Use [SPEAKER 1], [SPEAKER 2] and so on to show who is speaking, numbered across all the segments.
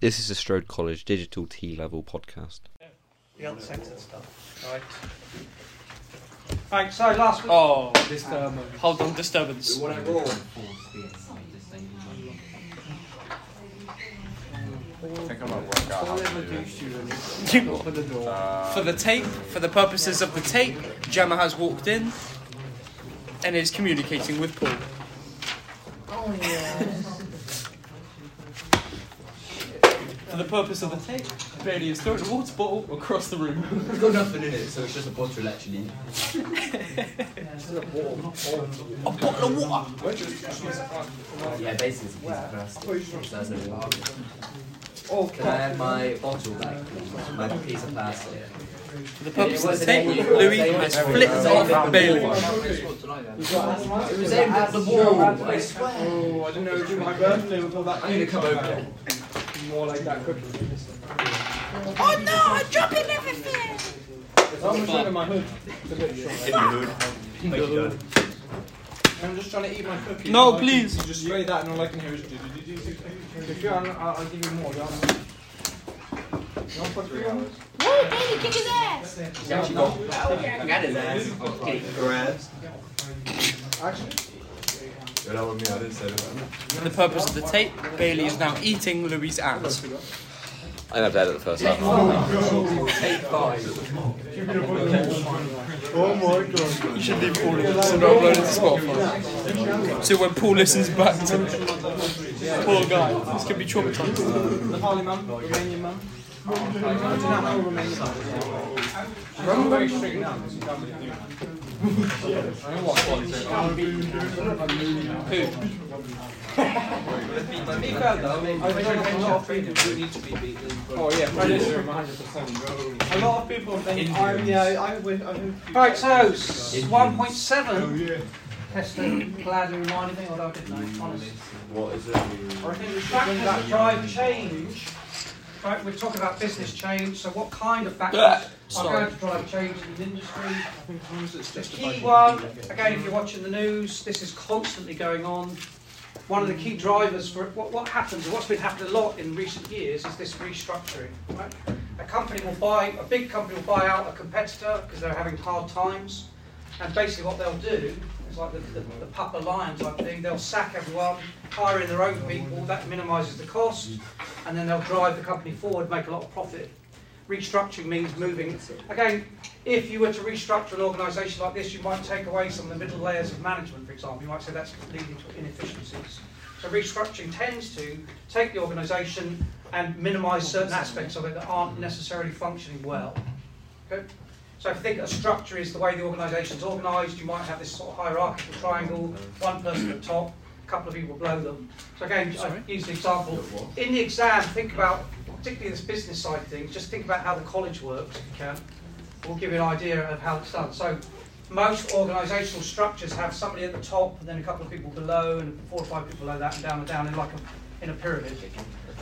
[SPEAKER 1] This is a Strode College Digital T Level podcast.
[SPEAKER 2] The uncensored stuff. Right. Right, so last week.
[SPEAKER 3] Oh, disturbance. hold on, disturbance. for the tape, for the purposes of the tape, Gemma has walked in and is communicating with Paul. Oh, for the purpose of the tape, Bailey has thrown a water bottle across the room.
[SPEAKER 4] It's got nothing in it, so it's just a bottle actually.
[SPEAKER 3] A bottle of water.
[SPEAKER 4] Yeah, basically it's a piece of plastic. So there's no water. Can I have my bottle back, please? My piece of plastic.
[SPEAKER 3] For the purpose of the tape, Louis has flipped off Bailey.
[SPEAKER 4] It was aimed at the wall, I swear.
[SPEAKER 5] Oh, I didn't know it was my birthday with all that.
[SPEAKER 4] I'm gonna come over.
[SPEAKER 5] More like that cookie.
[SPEAKER 3] Oh no, I'm dropping everything!
[SPEAKER 5] It's almost showing my hood. It's a bit short. I'm just trying to eat my cookie.
[SPEAKER 3] No,
[SPEAKER 5] All
[SPEAKER 3] please.
[SPEAKER 5] You just spray that and all I can hear is. If you want, I'll, I'll give you more. John. You want for three hours?
[SPEAKER 6] Woo, baby, kick his ass!
[SPEAKER 4] He's actually got, got his ass. Grabs.
[SPEAKER 5] Actually,
[SPEAKER 3] For the purpose of the tape, Bailey is now eating Louis' ass.
[SPEAKER 1] I never had it the first half.
[SPEAKER 4] Take five.
[SPEAKER 3] You should leave Paul in so not upload it to Spotify. So when Paul listens back to it, poor guy, this could be traumatizing.
[SPEAKER 5] the Harley mum, Romanian mum. I do not know Romanian mum. Very strict now. Because you can't really do that. I know what quality. To be fair though, I don't a lot of people who need to be beaten. Oh yeah, Predator, 100%. A lot of people think, I, yeah, I would.
[SPEAKER 2] Right, so s- 1.7. Testing, glad you reminded me, although I didn't know, honestly.
[SPEAKER 4] What is it?
[SPEAKER 2] I think the factors that drive change. Right, we're talking about business change, so what kind of factors are
[SPEAKER 3] Sorry.
[SPEAKER 2] going to drive change in the industry?
[SPEAKER 5] I think sometimes it's
[SPEAKER 2] The key one, again, if you're watching the news, this is constantly going on. One of the key drivers for what, what happens, and what's been happening a lot in recent years, is this restructuring. Right? A company will buy, a big company will buy out a competitor because they're having hard times, and basically what they'll do is like the, the, the Papa Lion type thing. They'll sack everyone, hire in their own people. That minimises the cost, and then they'll drive the company forward, make a lot of profit. Restructuring means moving. Again, if you were to restructure an organisation like this, you might take away some of the middle layers of management, for example. You might say that's leading to inefficiencies. So restructuring tends to take the organisation and minimise certain aspects of it that aren't necessarily functioning well. Okay? So if you think a structure is the way the organisation's organised, you might have this sort of hierarchical triangle, one person at the top, a couple of people below them. So again, I use the example. In the exam, think about, particularly this business side of things, just think about how the college works if you can. We'll give you an idea of how it's done. So most organisational structures have somebody at the top and then a couple of people below and four or five people below that and down and down in like a, in a pyramid.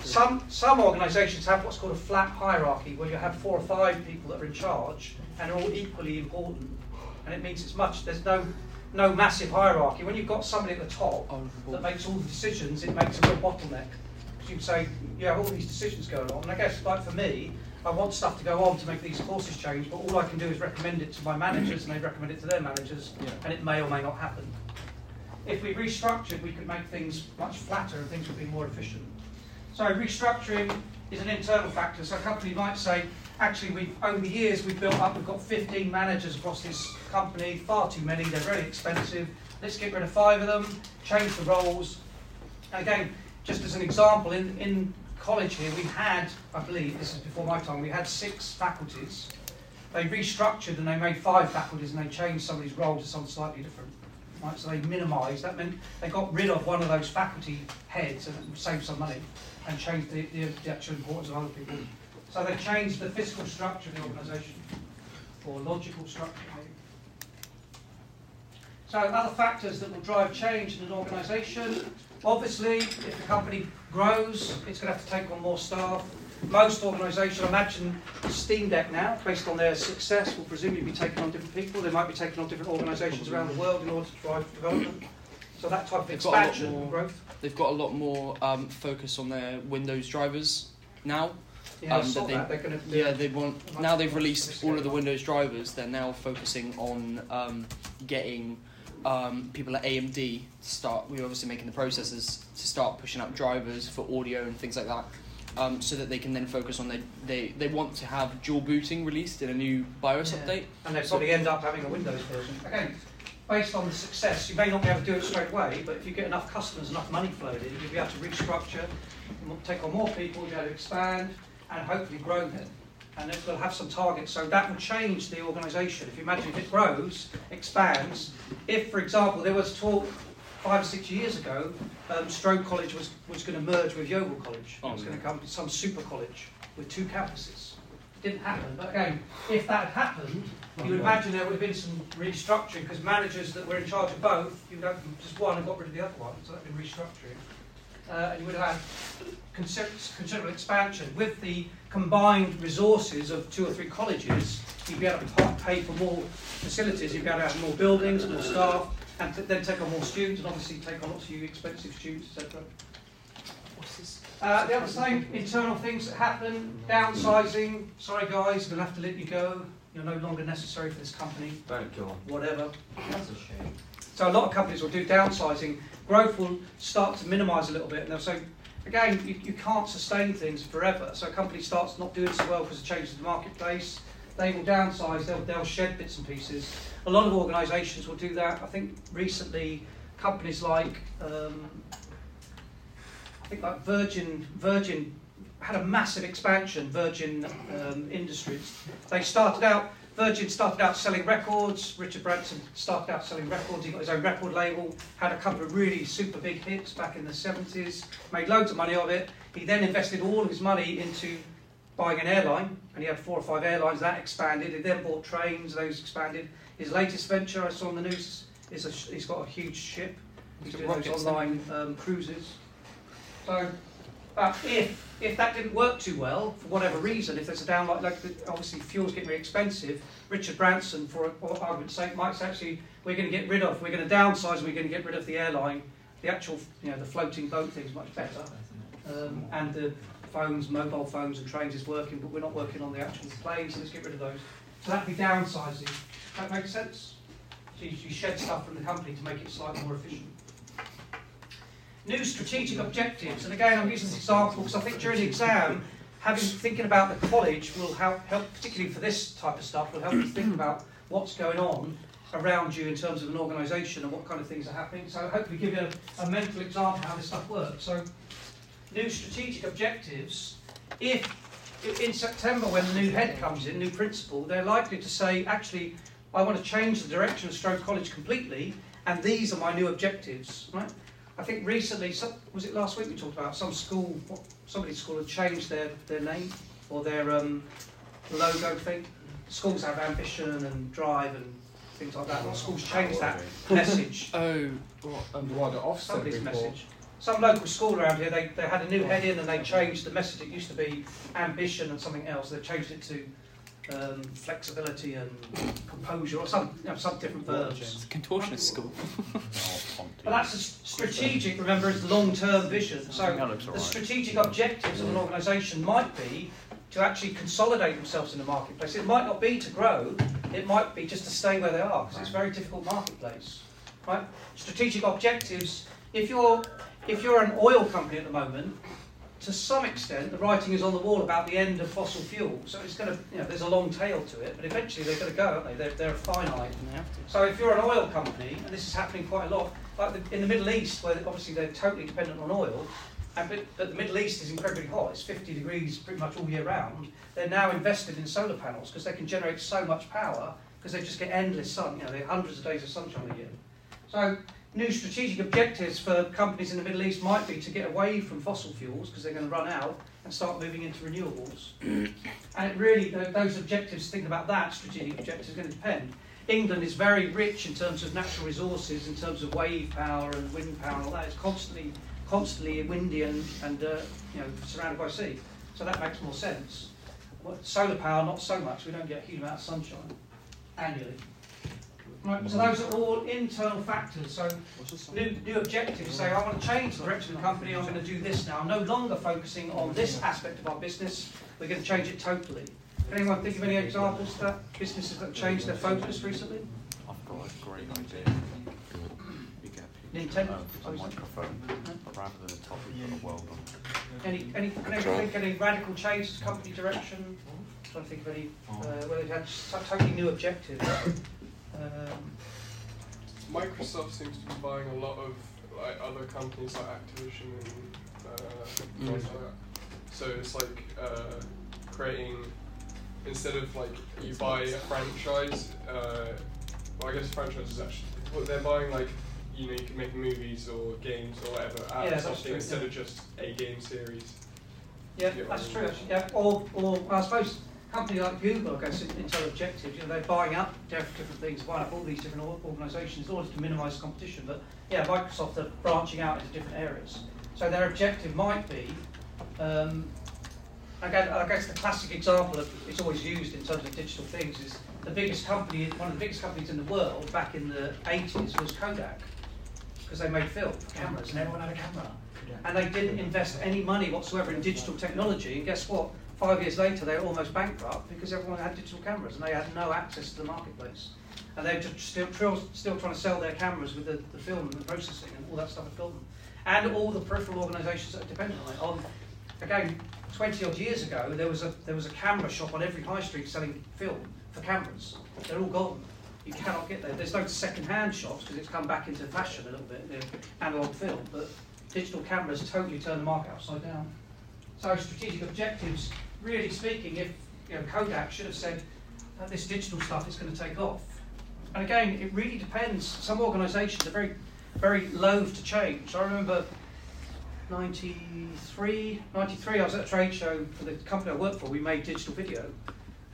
[SPEAKER 2] Some, some organisations have what's called a flat hierarchy where you have four or five people that are in charge and are all equally important. And it means it's much, there's no, no massive hierarchy. When you've got somebody at the top that makes all the decisions, it makes a real bottleneck. Because you can say, you have all these decisions going on. And I guess, like for me, I want stuff to go on to make these courses change, but all I can do is recommend it to my managers and they recommend it to their managers, and it may or may not happen. If we restructured, we could make things much flatter and things would be more efficient. So restructuring is an internal factor. So a company might say, actually, we've over the years we've built up, we've got 15 managers across this company, far too many, they're very expensive. Let's get rid of five of them, change the roles. Again, just as an example, in, in college here, we had, I believe, this is before my time, we had six faculties. They restructured and they made five faculties and they changed somebody's role to something slightly different. Right, so they minimised. That meant they got rid of one of those faculty heads and saved some money and change the, the, the actual importance of other people. So they changed the physical structure of the organisation, or logical structure maybe. So other factors that will drive change in an organisation, obviously if the company grows, it's going to have to take on more staff. Most organisations, imagine Steam Deck now, based on their success, will presumably be taking on different people. They might be taking on different organisations around the world in order to drive development. So that type of
[SPEAKER 3] They've got a lot
[SPEAKER 2] expansion
[SPEAKER 3] more-
[SPEAKER 2] growth.
[SPEAKER 3] They've got a lot more um, focus on their Windows drivers now.
[SPEAKER 2] Yeah, I
[SPEAKER 3] Um,
[SPEAKER 2] saw
[SPEAKER 3] that they-
[SPEAKER 2] that. They're going to.
[SPEAKER 3] Yeah, they want now they've released all of the Windows drivers. They're now focusing on um, getting um, people at AMD to start. We're obviously making the processors to start pushing up drivers for audio and things like that, um, so that they can then focus on their, they they want to have dual booting released in a new BIOS
[SPEAKER 2] Yeah.
[SPEAKER 3] update.
[SPEAKER 2] and they probably end up having a Windows version. Again, based on the success, you may not be able to do it straight away, but if you get enough customers, enough money flowing in, you'll be able to restructure, take on more people, you'll be able to expand, and hopefully grow then. And it will have some targets, so that will change the organisation. If you imagine if it grows, expands, if, for example, there was talk five or six years ago, um, Strode College was, was going to merge with Yeovil College. It was going to come to some super college with two campuses. Didn't happen, but again, if that had happened, you would imagine there would have been some restructuring because managers that were in charge of both, you would have just one and got rid of the other one, so that would have been restructuring. Uh, and you would have had consider- considerable expansion. With the combined resources of two or three colleges, you'd be able to pay for more facilities, you'd be able to have more buildings, more staff, and then take on more students, and obviously take on lots of expensive students, etc. Uh, the other same internal things that happen, downsizing. Sorry guys, we'll have to let you go. You're no longer necessary for this company.
[SPEAKER 4] Don't go on.
[SPEAKER 2] Whatever.
[SPEAKER 4] That's a shame.
[SPEAKER 2] So a lot of companies will do downsizing. Growth will start to minimise a little bit, and they'll say, again, you, you can't sustain things forever. So a company starts not doing so well because of changes in the marketplace. They will downsize. They'll, they'll shed bits and pieces. A lot of organisations will do that. I think recently companies like um, I think like Virgin Virgin had a massive expansion. Virgin um, Industries. They started out. Virgin started out selling records. Richard Branson started out selling records. He got his own record label. Had a couple of really super big hits back in the 70s. Made loads of money of it. He then invested all of his money into buying an airline, and he had four or five airlines. That expanded. He then bought trains. Those expanded. His latest venture, I saw on the news, is a, he's got a huge ship. He's doing those online um, cruises. So, but if if that didn't work too well for whatever reason, if there's a down like, obviously fuel's getting very expensive, Richard Branson, for for argument's sake, might say actually we're going to get rid of, we're going to downsize, we're going to get rid of the airline, the actual you know the floating boat thing's much better, um, and the phones, mobile phones and trains is working, but we're not working on the actual planes, so let's get rid of those. So that'd be downsizing. That makes sense. So you, you shed stuff from the company to make it slightly more efficient. New strategic objectives, and again I'm using this example because I think during the exam, having thinking about the college will help, help particularly for this type of stuff, will help you think about what's going on around you in terms of an organisation and what kind of things are happening. So hopefully give you a, a mental example of how this stuff works. So new strategic objectives, if in September when the new head comes in, new principal, they're likely to say, actually, I want to change the direction of Strode College completely, and these are my new objectives, right? I think recently, some, was it last week we talked about some school, what- somebody's school had changed their, their name or their um, logo thing. Schools have ambition and drive and things like that. A lot of schools change that message.
[SPEAKER 3] Oh, what?
[SPEAKER 5] And what the Ofsted
[SPEAKER 2] Somebody's
[SPEAKER 5] report.
[SPEAKER 2] message. Some local school around here, they, they had a new head in and they changed the message. It used to be ambition and something else. They changed it to um, flexibility and composure or some, you know, some different verbs.
[SPEAKER 3] It's a contortionist school.
[SPEAKER 2] But that's a s- strategic, remember, it's long-term vision. So the strategic objectives of an organisation might be to actually consolidate themselves in the marketplace. It might not be to grow, it might be just to stay where they are, because it's a very difficult marketplace. Right? Strategic objectives, if you're, if you're an oil company at the moment, to some extent, the writing is on the wall about the end of fossil fuel. So it's going to, you know, there's a long tail to it, but eventually they're going to go, aren't they? They're, they're finite.
[SPEAKER 3] And they have to.
[SPEAKER 2] So if you're an oil company, and this is happening quite a lot, like the, in the Middle East, where obviously they're totally dependent on oil, and but, but the Middle East is incredibly hot. It's 50 degrees pretty much all year round. They're now invested in solar panels because they can generate so much power because they just get endless sun. You know, they have hundreds of days of sunshine a year. So new strategic objectives for companies in the Middle East might be to get away from fossil fuels because they're going to run out and start moving into renewables. and it really, tho- those objectives, thinking about that strategic objective is going to depend. England is very rich in terms of natural resources, in terms of wave power and wind power and all that. It's constantly, constantly windy and, and uh, you know, surrounded by sea. So that makes more sense. Solar power, not so much. We don't get a huge amount of sunshine annually. Right, so those are all internal factors. So new, new objectives say, I want to change the direction of the company, I'm going to do this now. I'm no longer focusing on this aspect of our business, we're going to change it totally. Can anyone think of any examples of that? Businesses that changed their focus recently?
[SPEAKER 7] I've got a great idea. You get
[SPEAKER 2] Nintendo?
[SPEAKER 7] um, a microphone, but rather than a topic, you've got a world on.
[SPEAKER 2] Any, any, can anyone think of any radical changes, to company direction? I trying to think of any, uh, where they've had t- totally new objectives. Um,
[SPEAKER 8] Microsoft seems to be buying a lot of like other companies like Activision and uh, things like that. So it's like uh, creating instead of like you buy a franchise. Uh, well, I guess franchise is actually well, they're buying like you know you can make movies or games or whatever out
[SPEAKER 2] Yeah,
[SPEAKER 8] of something
[SPEAKER 2] true,
[SPEAKER 8] instead
[SPEAKER 2] yeah.
[SPEAKER 8] of just a game series.
[SPEAKER 2] Yeah,
[SPEAKER 8] Yeah,
[SPEAKER 2] that's true. Actually, yeah. Or, or I suppose a company like Google, I guess, in, in terms of objectives, you know, they're buying up different things, buying up all these different organisations in order to minimise competition. But yeah, Microsoft are branching out into different areas. So their objective might be, um, again, I guess the classic example of it's always used in terms of digital things is the biggest company, one of the biggest companies in the world back in the 80s was Kodak because they made film, cameras, and everyone had a camera. And they didn't invest any money whatsoever in digital technology. And guess what? Five years later, they were almost bankrupt because everyone had digital cameras and they had no access to the marketplace. And they're just still, still, trying to sell their cameras with the, the film and the processing and all that stuff at Goldman. And all the peripheral organisations that are dependent on it. On, again, 20 odd years ago, there was, a, there was a camera shop on every high street selling film for cameras. They're all gone. You cannot get there. There's no second-hand shops because it's come back into fashion a little bit, the analogue film. But digital cameras totally turn the market upside down. So strategic objectives, really speaking, if you know, Kodak should have said that this digital stuff is going to take off. And again, it really depends. Some organisations are very, very loath to change. I remember 93, 93, I was at a trade show for the company I worked for. We made digital video,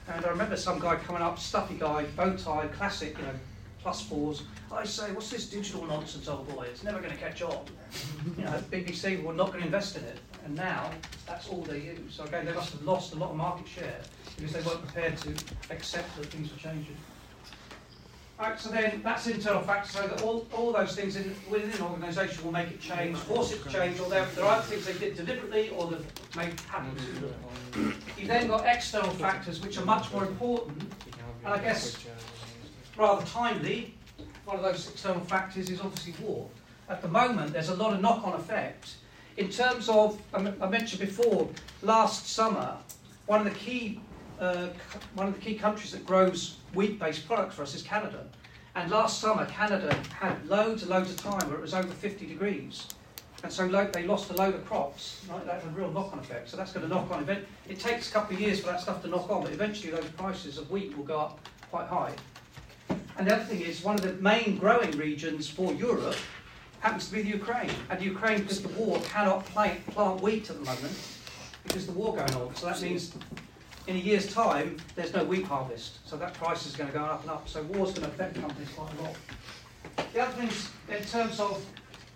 [SPEAKER 2] and I remember some guy coming up, stuffy guy, bow tie, classic, you know, plus fours. I say, what's this digital nonsense, old boy? It's never going to catch on. you know, BBC were not going to invest in it, and now that's all they use. So again, they must have lost a lot of market share because they weren't prepared to accept that things were changing. Right, so then that's internal factors, so that all, all those things in, within an organisation will make it change, force it to change, or there, are things they did deliberately or they've made happen. You've then got external factors which are much more important, and I guess rather timely. One of those external factors is obviously war. At the moment, there's a lot of knock-on effect. In terms of, I mentioned before, last summer, one of the key, uh, one of the key countries that grows wheat-based products for us is Canada. And last summer, Canada had loads and loads of time where it was over 50 degrees. And so they lost a load of crops. Right? That had a real knock-on effect. So that's going to knock on. Event- it takes a couple of years for that stuff to knock on, but eventually those prices of wheat will go up quite high. And the other thing is, one of the main growing regions for Europe happens to be the Ukraine. And Ukraine, because the war, cannot plant, plant wheat at the moment because the war going on. So that means in a year's time, there's no wheat harvest. So that price is going to go up and up. So war's going to affect companies quite a lot. The other thing is, in terms of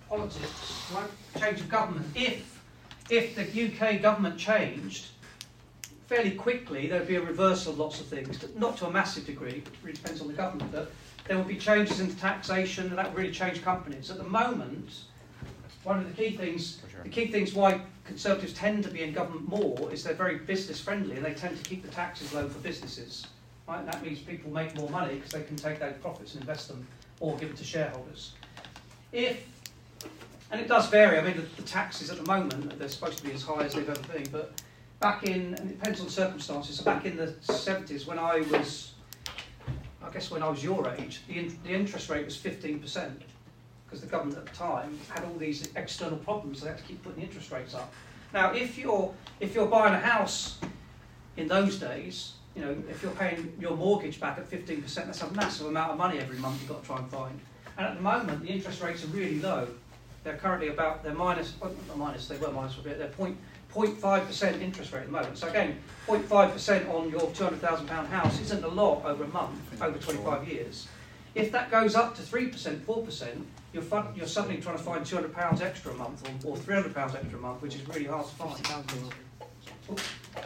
[SPEAKER 2] politics, right? change of government. If, if the UK government changed, fairly quickly there'd be a reversal of lots of things, not to a massive degree, it really depends on the government, but there would be changes in taxation and that would really change companies. At the moment, one of the key things, the key things why Conservatives tend to be in government more is they're very business friendly and they tend to keep the taxes low for businesses. Right? That means people make more money because they can take those profits and invest them or give it to shareholders. If and it does vary. I mean, the, the taxes at the moment they're supposed to be as high as they've ever been, but back in, and it depends on circumstances, back in the 70s when I was, I guess when I was your age, the, in, the interest rate was 15%, because the government at the time had all these external problems, so they had to keep putting the interest rates up. Now, if you're, if you're buying a house in those days, you know, if you're paying your mortgage back at 15%, that's a massive amount of money every month you've got to try and find. And at the moment, the interest rates are really low. They're currently about, they're minus, well, not minus, they were minus a bit, they're point, 0.5% interest rate at the moment. So again, 0.5% on your £200,000 house isn't a lot over a month, over 25 years. If that goes up to 3%, 4%, you're, fun, you're suddenly trying to find £200 extra a month or, or £300 extra a month, which is really hard to find. Oops,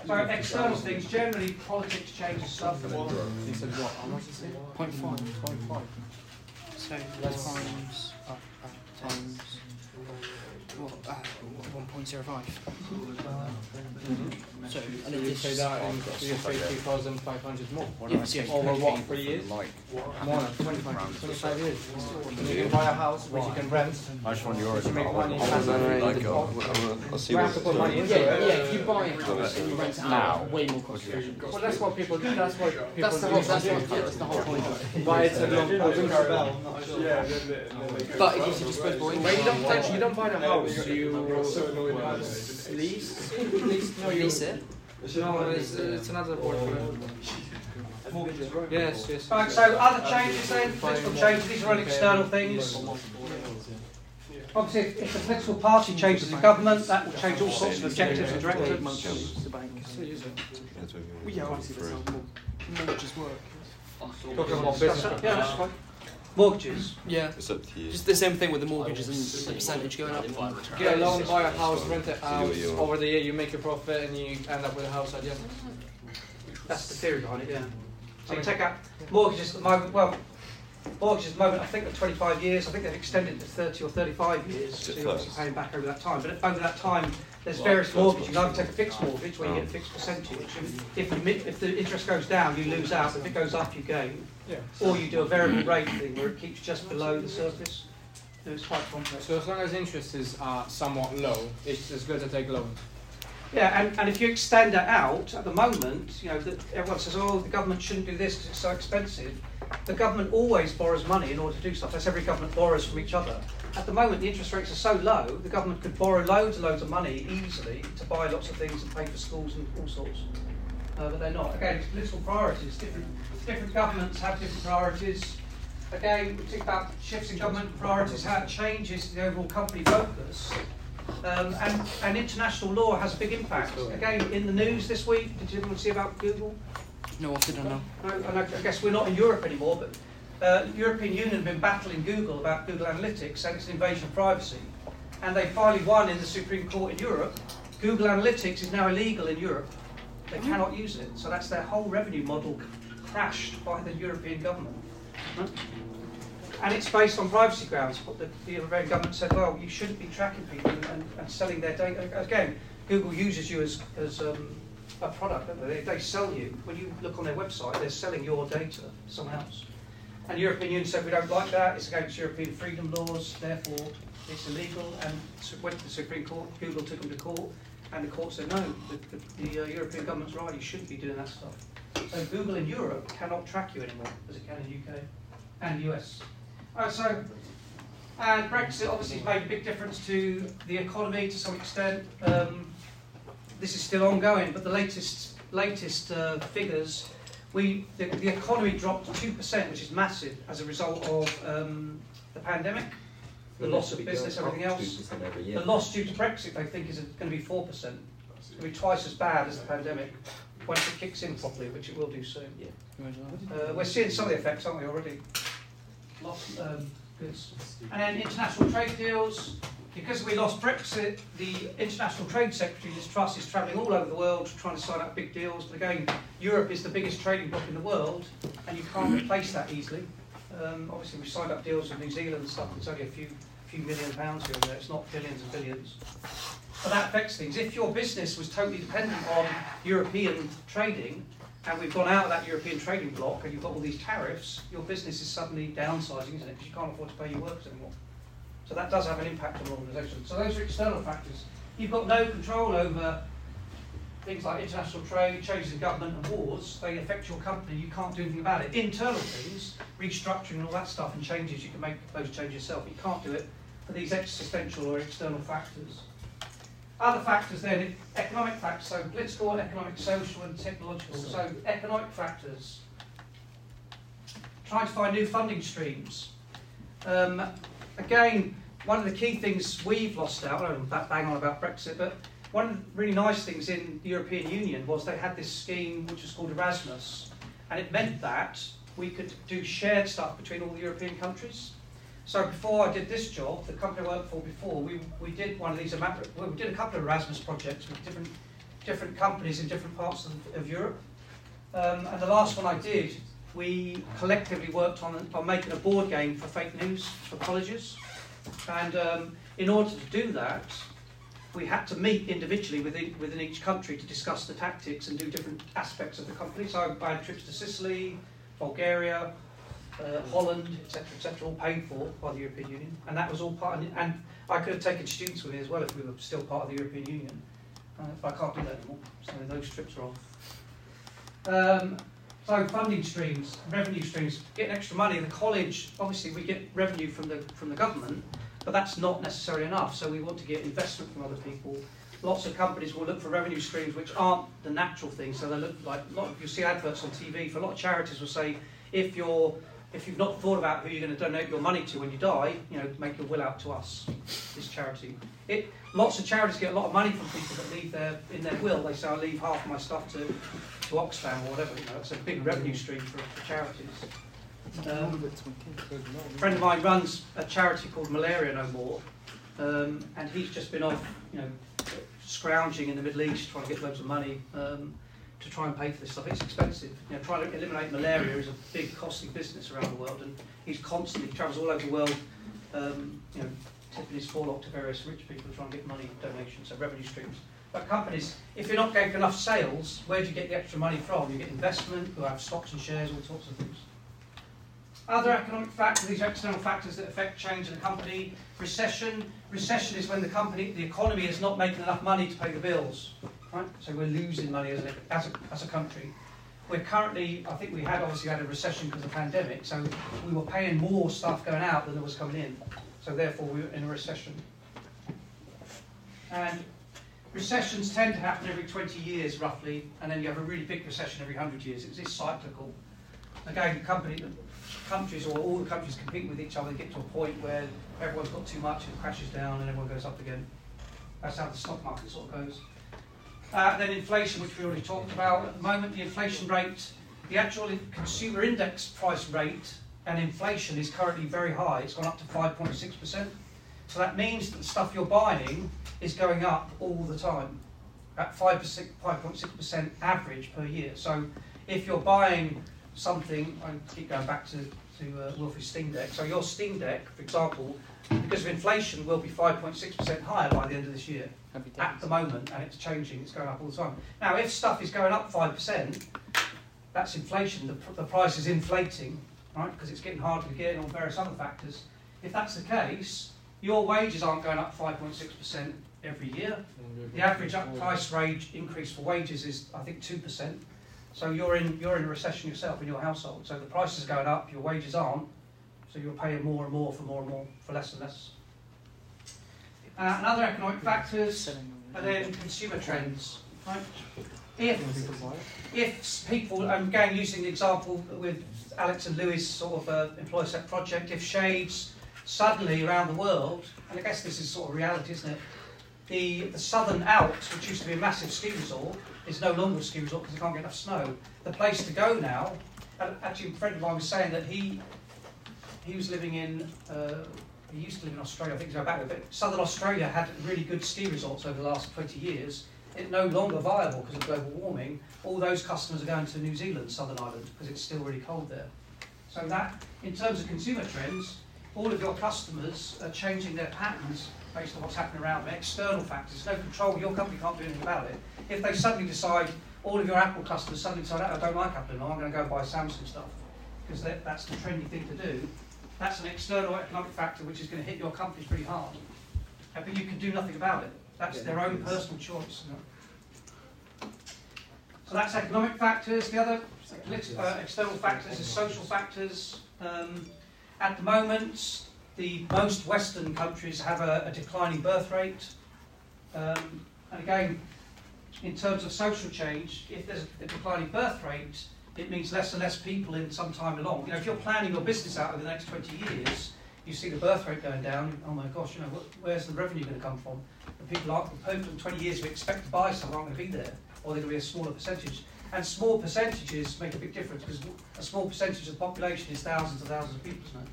[SPEAKER 2] So external things, generally politics changes stuff.
[SPEAKER 5] He said what? How much is it?
[SPEAKER 3] Point five.
[SPEAKER 5] Point five.
[SPEAKER 3] So times uh, times well, uh, one point zero five. So and
[SPEAKER 5] So
[SPEAKER 3] it
[SPEAKER 5] you
[SPEAKER 3] is
[SPEAKER 5] say that and you say two thousand five hundred more.
[SPEAKER 3] Yes, yes.
[SPEAKER 5] Over what? Three years?
[SPEAKER 7] Like,
[SPEAKER 5] More than 25, 25 years. And you can buy a house which you can rent.
[SPEAKER 7] I just want
[SPEAKER 5] Which
[SPEAKER 7] yours.
[SPEAKER 5] you make money.
[SPEAKER 1] I was
[SPEAKER 5] and
[SPEAKER 1] like,
[SPEAKER 5] you
[SPEAKER 1] uh,
[SPEAKER 5] can-
[SPEAKER 1] I'll see what
[SPEAKER 5] have to put money
[SPEAKER 3] Yeah,
[SPEAKER 5] into
[SPEAKER 3] yeah.
[SPEAKER 5] it.
[SPEAKER 3] If you buy a house and you rent it out, way more cost efficient.
[SPEAKER 5] Well, that's what people. do. That's what people.
[SPEAKER 3] That's the whole.
[SPEAKER 5] do.
[SPEAKER 3] That's what. Yeah, that's the whole point.
[SPEAKER 5] Buy it at long.
[SPEAKER 8] Yeah, then they, then they go
[SPEAKER 3] But if
[SPEAKER 8] well,
[SPEAKER 3] it's a disposable
[SPEAKER 8] well,
[SPEAKER 3] income,
[SPEAKER 5] you don't touch. You don't buy the
[SPEAKER 8] Yeah,
[SPEAKER 5] house. You
[SPEAKER 8] got so annoyed
[SPEAKER 5] lease. Lease. Lease. No, you
[SPEAKER 3] lease it.
[SPEAKER 5] No, it's, uh, it's another word for it. Yes, yes.
[SPEAKER 2] Right, so other changes then, political changes, these are all external things. Obviously, if if the political party changes the government, that will change all sorts of objectives and directives.
[SPEAKER 3] The bank.
[SPEAKER 1] Yeah,
[SPEAKER 3] Mortgages work.
[SPEAKER 5] Talking about business.
[SPEAKER 2] Yeah, that's fine. Mortgages.
[SPEAKER 3] Yeah.
[SPEAKER 1] It's up to you.
[SPEAKER 3] Just the same thing with the mortgages and the percentage going up.
[SPEAKER 5] Get a loan, buy a house, rent it out.
[SPEAKER 1] what.
[SPEAKER 5] Over the year, you make a profit and you end up with a house at the end.
[SPEAKER 2] That's the theory behind it, yeah. So you take out mortgages at the moment, well, mortgages at the moment, I think are 25 years, I think they've extended to 30 or 35 years, so you're obviously paying back over that time. But over that time, there's various mortgages, you can either take a fixed mortgage where you get a fixed percentage, and if, you, if the interest goes down, you lose out, if it goes up, you gain.
[SPEAKER 5] Yeah.
[SPEAKER 2] Or you do a variable rate thing where it keeps just below the surface. It's quite complex.
[SPEAKER 5] So as long as interest is uh, somewhat low, it's, it's good to take loans.
[SPEAKER 2] Yeah, and, and if you extend it out, at the moment, you know, that everyone says, oh, the government shouldn't do this because it's so expensive. The government always borrows money in order to do stuff. That's every government borrows from each other. At the moment, the interest rates are so low, the government could borrow loads and loads of money easily to buy lots of things and pay for schools and all sorts. Uh, but they're not. Again, it's political priorities. Different, different governments have different priorities. Again, we think about shifts in government priorities, how it changes the overall company focus. Um, and, and international law has a big impact. Again, in the news this week, did anyone see about Google?
[SPEAKER 3] No, I didn't know.
[SPEAKER 2] No, and I, I guess we're not in Europe anymore, but uh, the European Union have been battling Google about Google Analytics, saying it's invasion of privacy. And they finally won in the Supreme Court in Europe. Google Analytics is now illegal in Europe. They cannot use it. So that's their whole revenue model crashed by the European government. And it's based on privacy grounds. But the, the European government said, well, you shouldn't be tracking people and, and, and selling their data. Again, Google uses you as, as um, a product. They, they sell you. When you look on their website, they're selling your data to someone else. And the European Union said, we don't like that. It's against European freedom laws. Therefore, it's illegal. And so went to the Supreme Court. Google took them to court. And the court said, no, the, the, the uh, European government's right. You shouldn't be doing that stuff. So Google in Europe cannot track you anymore, as it can in the UK and US. Uh, so, and Brexit obviously has made a big difference to the economy to some extent. Um, this is still ongoing, but the latest latest uh, figures, we the, the economy dropped two percent, which is massive as a result of um, the pandemic, the loss of business, everything else. The loss due to Brexit, they think, is going to be four percent. It's going to be twice as bad as the pandemic once it kicks in properly, which it will do soon.
[SPEAKER 3] That.
[SPEAKER 2] Uh, we're seeing some of the effects, aren't we, already? Lost um, goods. And then international trade deals. Because we lost Brexit, the International Trade Secretary, Liz Truss, is travelling all over the world trying to sign up big deals. But again, Europe is the biggest trading bloc in the world, and you can't replace that easily. Um, obviously, we signed up deals with New Zealand and stuff. It's only a few, few million pounds here and there. It's not billions and billions. But that affects things. If your business was totally dependent on European trading, and we've gone out of that European trading bloc, and you've got all these tariffs, your business is suddenly downsizing, isn't it? Because you can't afford to pay your workers anymore. So that does have an impact on organisations. So those are external factors. You've got no control over things like international trade, changes in government and wars. They affect your company. You can't do anything about it. Internal things, restructuring and all that stuff and changes, you can make those changes yourself. You can't do it for these existential or external factors. Other factors then, economic factors, so political, economic, social and technological. So economic factors, trying to find new funding streams. Um, again, one of the key things we've lost out, I don't bang on about Brexit, but one of the really nice things in the European Union was they had this scheme which was called Erasmus, and it meant that we could do shared stuff between all the European countries. So before I did this job, the company I worked for before, we, we did one of these, we did a couple of Erasmus projects with different different companies in different parts of, of Europe. Um, and the last one I did, we collectively worked on, on making a board game for fake news for colleges. And um, in order to do that, we had to meet individually within, within each country to discuss the tactics and do different aspects of the company. So I had trips to Sicily, Bulgaria, uh, Holland, etc., etc., all paid for by the European Union, and that was all part. Of, and I could have taken students with me as well if we were still part of the European Union, uh, but I can't do that anymore. So those trips are off. Um, so funding streams, revenue streams, getting extra money. The college, obviously, we get revenue from the from the government, but that's not necessarily enough. So we want to get investment from other people. Lots of companies will look for revenue streams which aren't the natural thing. So they look like a lot of, you see adverts on TV for a lot of charities will say if you're if you've not thought about who you're going to donate your money to when you die, you know, make your will out to us, this charity. It, lots of charities get a lot of money from people that leave their in their will. They say, I leave half my stuff to, to Oxfam or whatever. You know, it's a big revenue stream for, for charities. Um, a friend of mine runs a charity called Malaria No More, um, and he's just been off, you know, scrounging in the Middle East trying to get loads of money. Um, to try and pay for this stuff. It's expensive. You know, trying to eliminate malaria is a big, costly business around the world, and he's constantly travels all over the world, um, you know, tipping his forelock to various rich people to try and get money, donations, so revenue streams. But companies, if you're not getting enough sales, where do you get the extra money from? You get investment, you have stocks and shares, all sorts of things. Other economic factors, these external factors that affect change in a company. Recession. Recession is when the company, the economy is not making enough money to pay the bills. Right? So we're losing money as a, as a, as a country. We're currently, I think we had obviously had a recession because of the pandemic, so we were paying more stuff going out than there was coming in. So therefore we were in a recession. And recessions tend to happen every 20 years roughly, and then you have a really big recession every 100 years. It's, it's cyclical. Again, company, countries or all the countries compete with each other, and get to a point where everyone's got too much, and crashes down and everyone goes up again. That's how the stock market sort of goes. Uh, then inflation, which we already talked about. At the moment, the inflation rate, the actual consumer index price rate and inflation is currently very high. It's gone up to 5.6%. So that means that the stuff you're buying is going up all the time at 5.6% average per year. So if you're buying something, I keep going back to, to uh, Steam Deck. So your Steam Deck, for example, because of inflation, will be 5.6% higher by the end of this year at the moment, and it's changing, it's going up all the time. Now, if stuff is going up 5%, that's inflation, the, the price is inflating, right, because it's getting harder to get on various other factors. If that's the case, your wages aren't going up 5.6% every year. Mm-hmm. The average up price range increase for wages is, I think, 2%. So you're in, you're in a recession yourself in your household. So the price is going up, your wages aren't. So you're paying more and more for more and more for less and less. Uh, and other economic factors, and then consumer trends. Right? If, if people, I'm going using the example with Alex and Lewis sort of uh, employer set project, if shades suddenly around the world, and I guess this is sort of reality, isn't it? The, the southern Alps, which used to be a massive ski resort, is no longer a ski resort because they can't get enough snow. The place to go now, actually, a friend of mine was saying that he he was living in, uh, he used to live in Australia, I think he's back but Southern Australia had really good ski resorts over the last 20 years. It's no longer viable because of global warming. All those customers are going to New Zealand, Southern Island, because it's still really cold there. So that, in terms of consumer trends, all of your customers are changing their patterns based on what's happening around them. External factors, no control, your company can't do anything about it. If they suddenly decide, all of your Apple customers suddenly decide, oh, I don't like Apple anymore, I'm going to go buy Samsung stuff, because that's the trendy thing to do, that's an external economic factor which is going to hit your company pretty hard. Uh, but you can do nothing about it. That's their own personal choice. So that's economic factors. The other uh, external factors is social factors. Um, at the moment, the most Western countries have a, a declining birth rate. Um, and again, in terms of social change, if there's a declining birth rate, it means less and less people in some time along. You know, if you're planning your business out over the next 20 years, you see the birth rate going down, oh my gosh, you know, where's the revenue going to come from? The people aren't, people in 20 years we expect to buy stuff aren't going to be there, or they're going to be a smaller percentage. And small percentages make a big difference because a small percentage of the population is thousands and thousands of people, isn't it?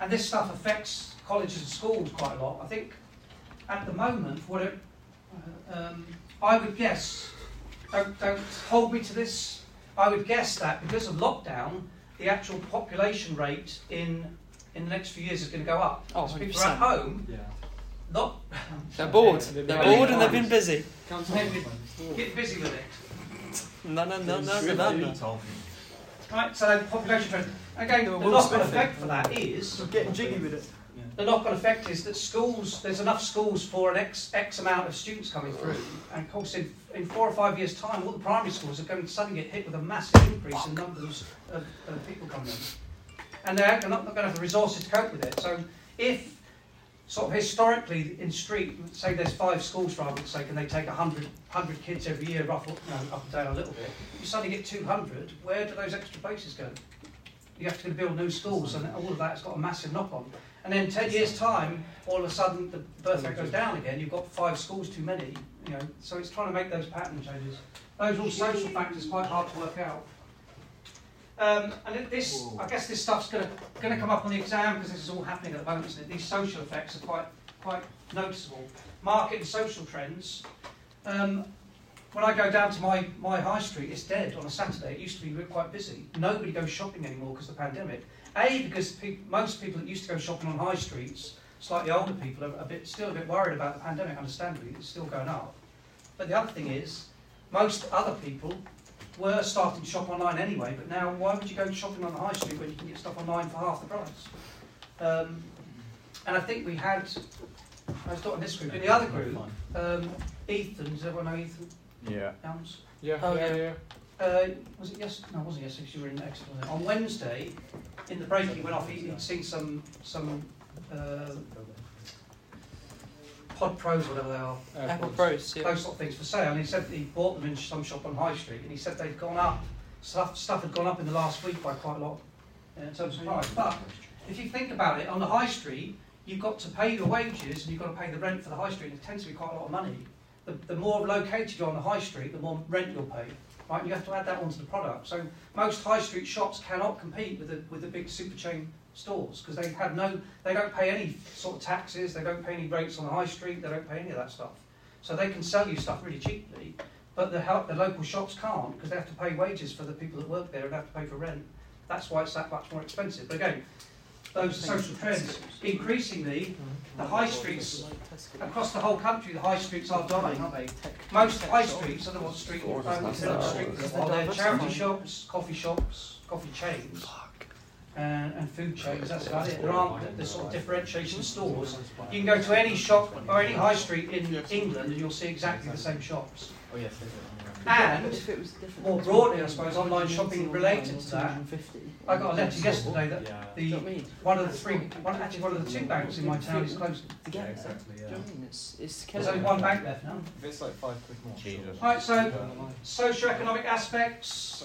[SPEAKER 2] And this stuff affects colleges and schools quite a lot. I think at the moment, what it, uh, um, I would guess, don't, don't hold me to this, I would guess that because of lockdown, the actual population rate in in the next few years is going to go up.
[SPEAKER 3] Oh,
[SPEAKER 2] Because people are at home,
[SPEAKER 5] Yeah.
[SPEAKER 2] not
[SPEAKER 3] They're bored.
[SPEAKER 5] They're
[SPEAKER 3] They're bored and they've been busy.
[SPEAKER 2] get busy with it.
[SPEAKER 3] No, no, no, no, no, no.
[SPEAKER 2] Right, so the population trend. Again, the
[SPEAKER 3] Will
[SPEAKER 2] knock-on
[SPEAKER 3] Smith
[SPEAKER 2] effect for that is
[SPEAKER 3] Getting jiggy with it.
[SPEAKER 2] The knock-on effect is that schools, there's enough schools for an X, X amount of students coming through, and of course in, in four or five years' time, all the primary schools are going to suddenly get hit with a massive increase in numbers of, of people coming in, and they're not, not going to have the resources to cope with it. So if sort of historically in street, say there's five schools for argument's sake, and they take 100, 100 kids every year, rough, you know, up and down a little bit, you suddenly get 200, where do those extra places go? You have to build new schools, and all of that's got a massive knock-on. And then 10 years' time, all of a sudden the birth rate goes down again. You've got five schools too many. You know, so it's trying to make those pattern changes. Those all social factors, quite hard to work out. Um, and this, I guess, this stuff's going to come up on the exam because this is all happening at the moment. Isn't it? These social effects are quite quite noticeable. Market and social trends. Um, when I go down to my, my high street, it's dead on a Saturday. It used to be quite busy. Nobody goes shopping anymore because of the pandemic. A, because peop most people that used to go shopping on high streets, slightly older people, are a bit, still a bit worried about the pandemic, understandably. It's still going up. But the other thing is, most other people were starting to shop online anyway, but now why would you go shopping on the high street when you can get stuff online for half the price? Um, and I think we had, I was not in this group, in the other group, um, Ethan, does everyone know Ethan
[SPEAKER 7] Yeah.
[SPEAKER 2] Helms?
[SPEAKER 5] Yeah,
[SPEAKER 3] Oh,
[SPEAKER 5] yeah,
[SPEAKER 3] yeah.
[SPEAKER 5] yeah.
[SPEAKER 2] Uh, was it yes? No, it wasn't yesterday because You were in Exeter. On Wednesday, in the break, he went off. He, he'd seen some some uh, Pod Pros, whatever they are,
[SPEAKER 3] Apple Pros, yeah.
[SPEAKER 2] those sort of things for sale. And he said that he bought them in some shop on High Street, and he said they'd gone up. Stuff stuff had gone up in the last week by quite a lot uh, in terms of price. But if you think about it, on the High Street, you've got to pay your wages and you've got to pay the rent for the High Street. And it tends to be quite a lot of money. The, the more located you're on the High Street, the more rent you'll pay. Right, you have to add that onto the product. So most high street shops cannot compete with the with the big super chain stores because they have no, they don't pay any sort of taxes, they don't pay any rates on the high street, they don't pay any of that stuff. So they can sell you stuff really cheaply, but the the local shops can't because they have to pay wages for the people that work there and have to pay for rent. That's why it's that much more expensive. But again, those social trends, increasingly, the high streets across the whole country, the high streets are dying, aren't they? Most high streets, I don't know what street or street, are there charity shops, coffee shops, coffee chains, and, and food chains. That's about it. There aren't the, the sort of differentiation stores. You can go to any shop or any high street in England, and you'll see exactly the same shops.
[SPEAKER 4] Oh yes.
[SPEAKER 2] And more broadly, I suppose, online shopping related to that. I got a letter yesterday that the one of the three, one, actually one of the two banks in my town is closing.
[SPEAKER 4] Yeah, exactly.
[SPEAKER 3] Do you
[SPEAKER 4] Yeah.
[SPEAKER 3] mean? It's, it's
[SPEAKER 2] There's only one bank left now.
[SPEAKER 5] If it's like five quid more.
[SPEAKER 7] Jesus.
[SPEAKER 2] Right, so socio-economic aspects.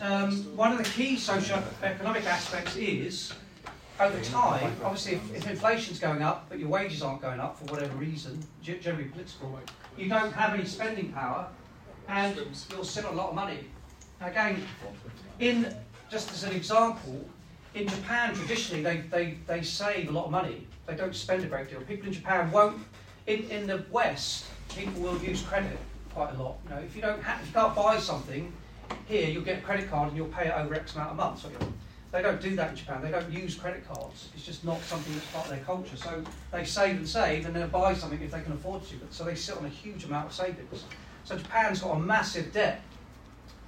[SPEAKER 2] Um, one of the key socio-economic aspects is, over time, obviously if, if inflation's going up, but your wages aren't going up for whatever reason, generally political, you don't have any spending power, and you'll on a lot of money. Again, in just as an example, in Japan traditionally they, they, they save a lot of money. They don't spend a great deal. People in Japan won't. In, in the West, people will use credit quite a lot. You know, if you don't if you can't buy something here, you'll get a credit card and you'll pay it over X amount of months. They don't do that in Japan. They don't use credit cards. It's just not something that's part of their culture. So they save and save, and they'll buy something if they can afford to. So they sit on a huge amount of savings. So Japan's got a massive debt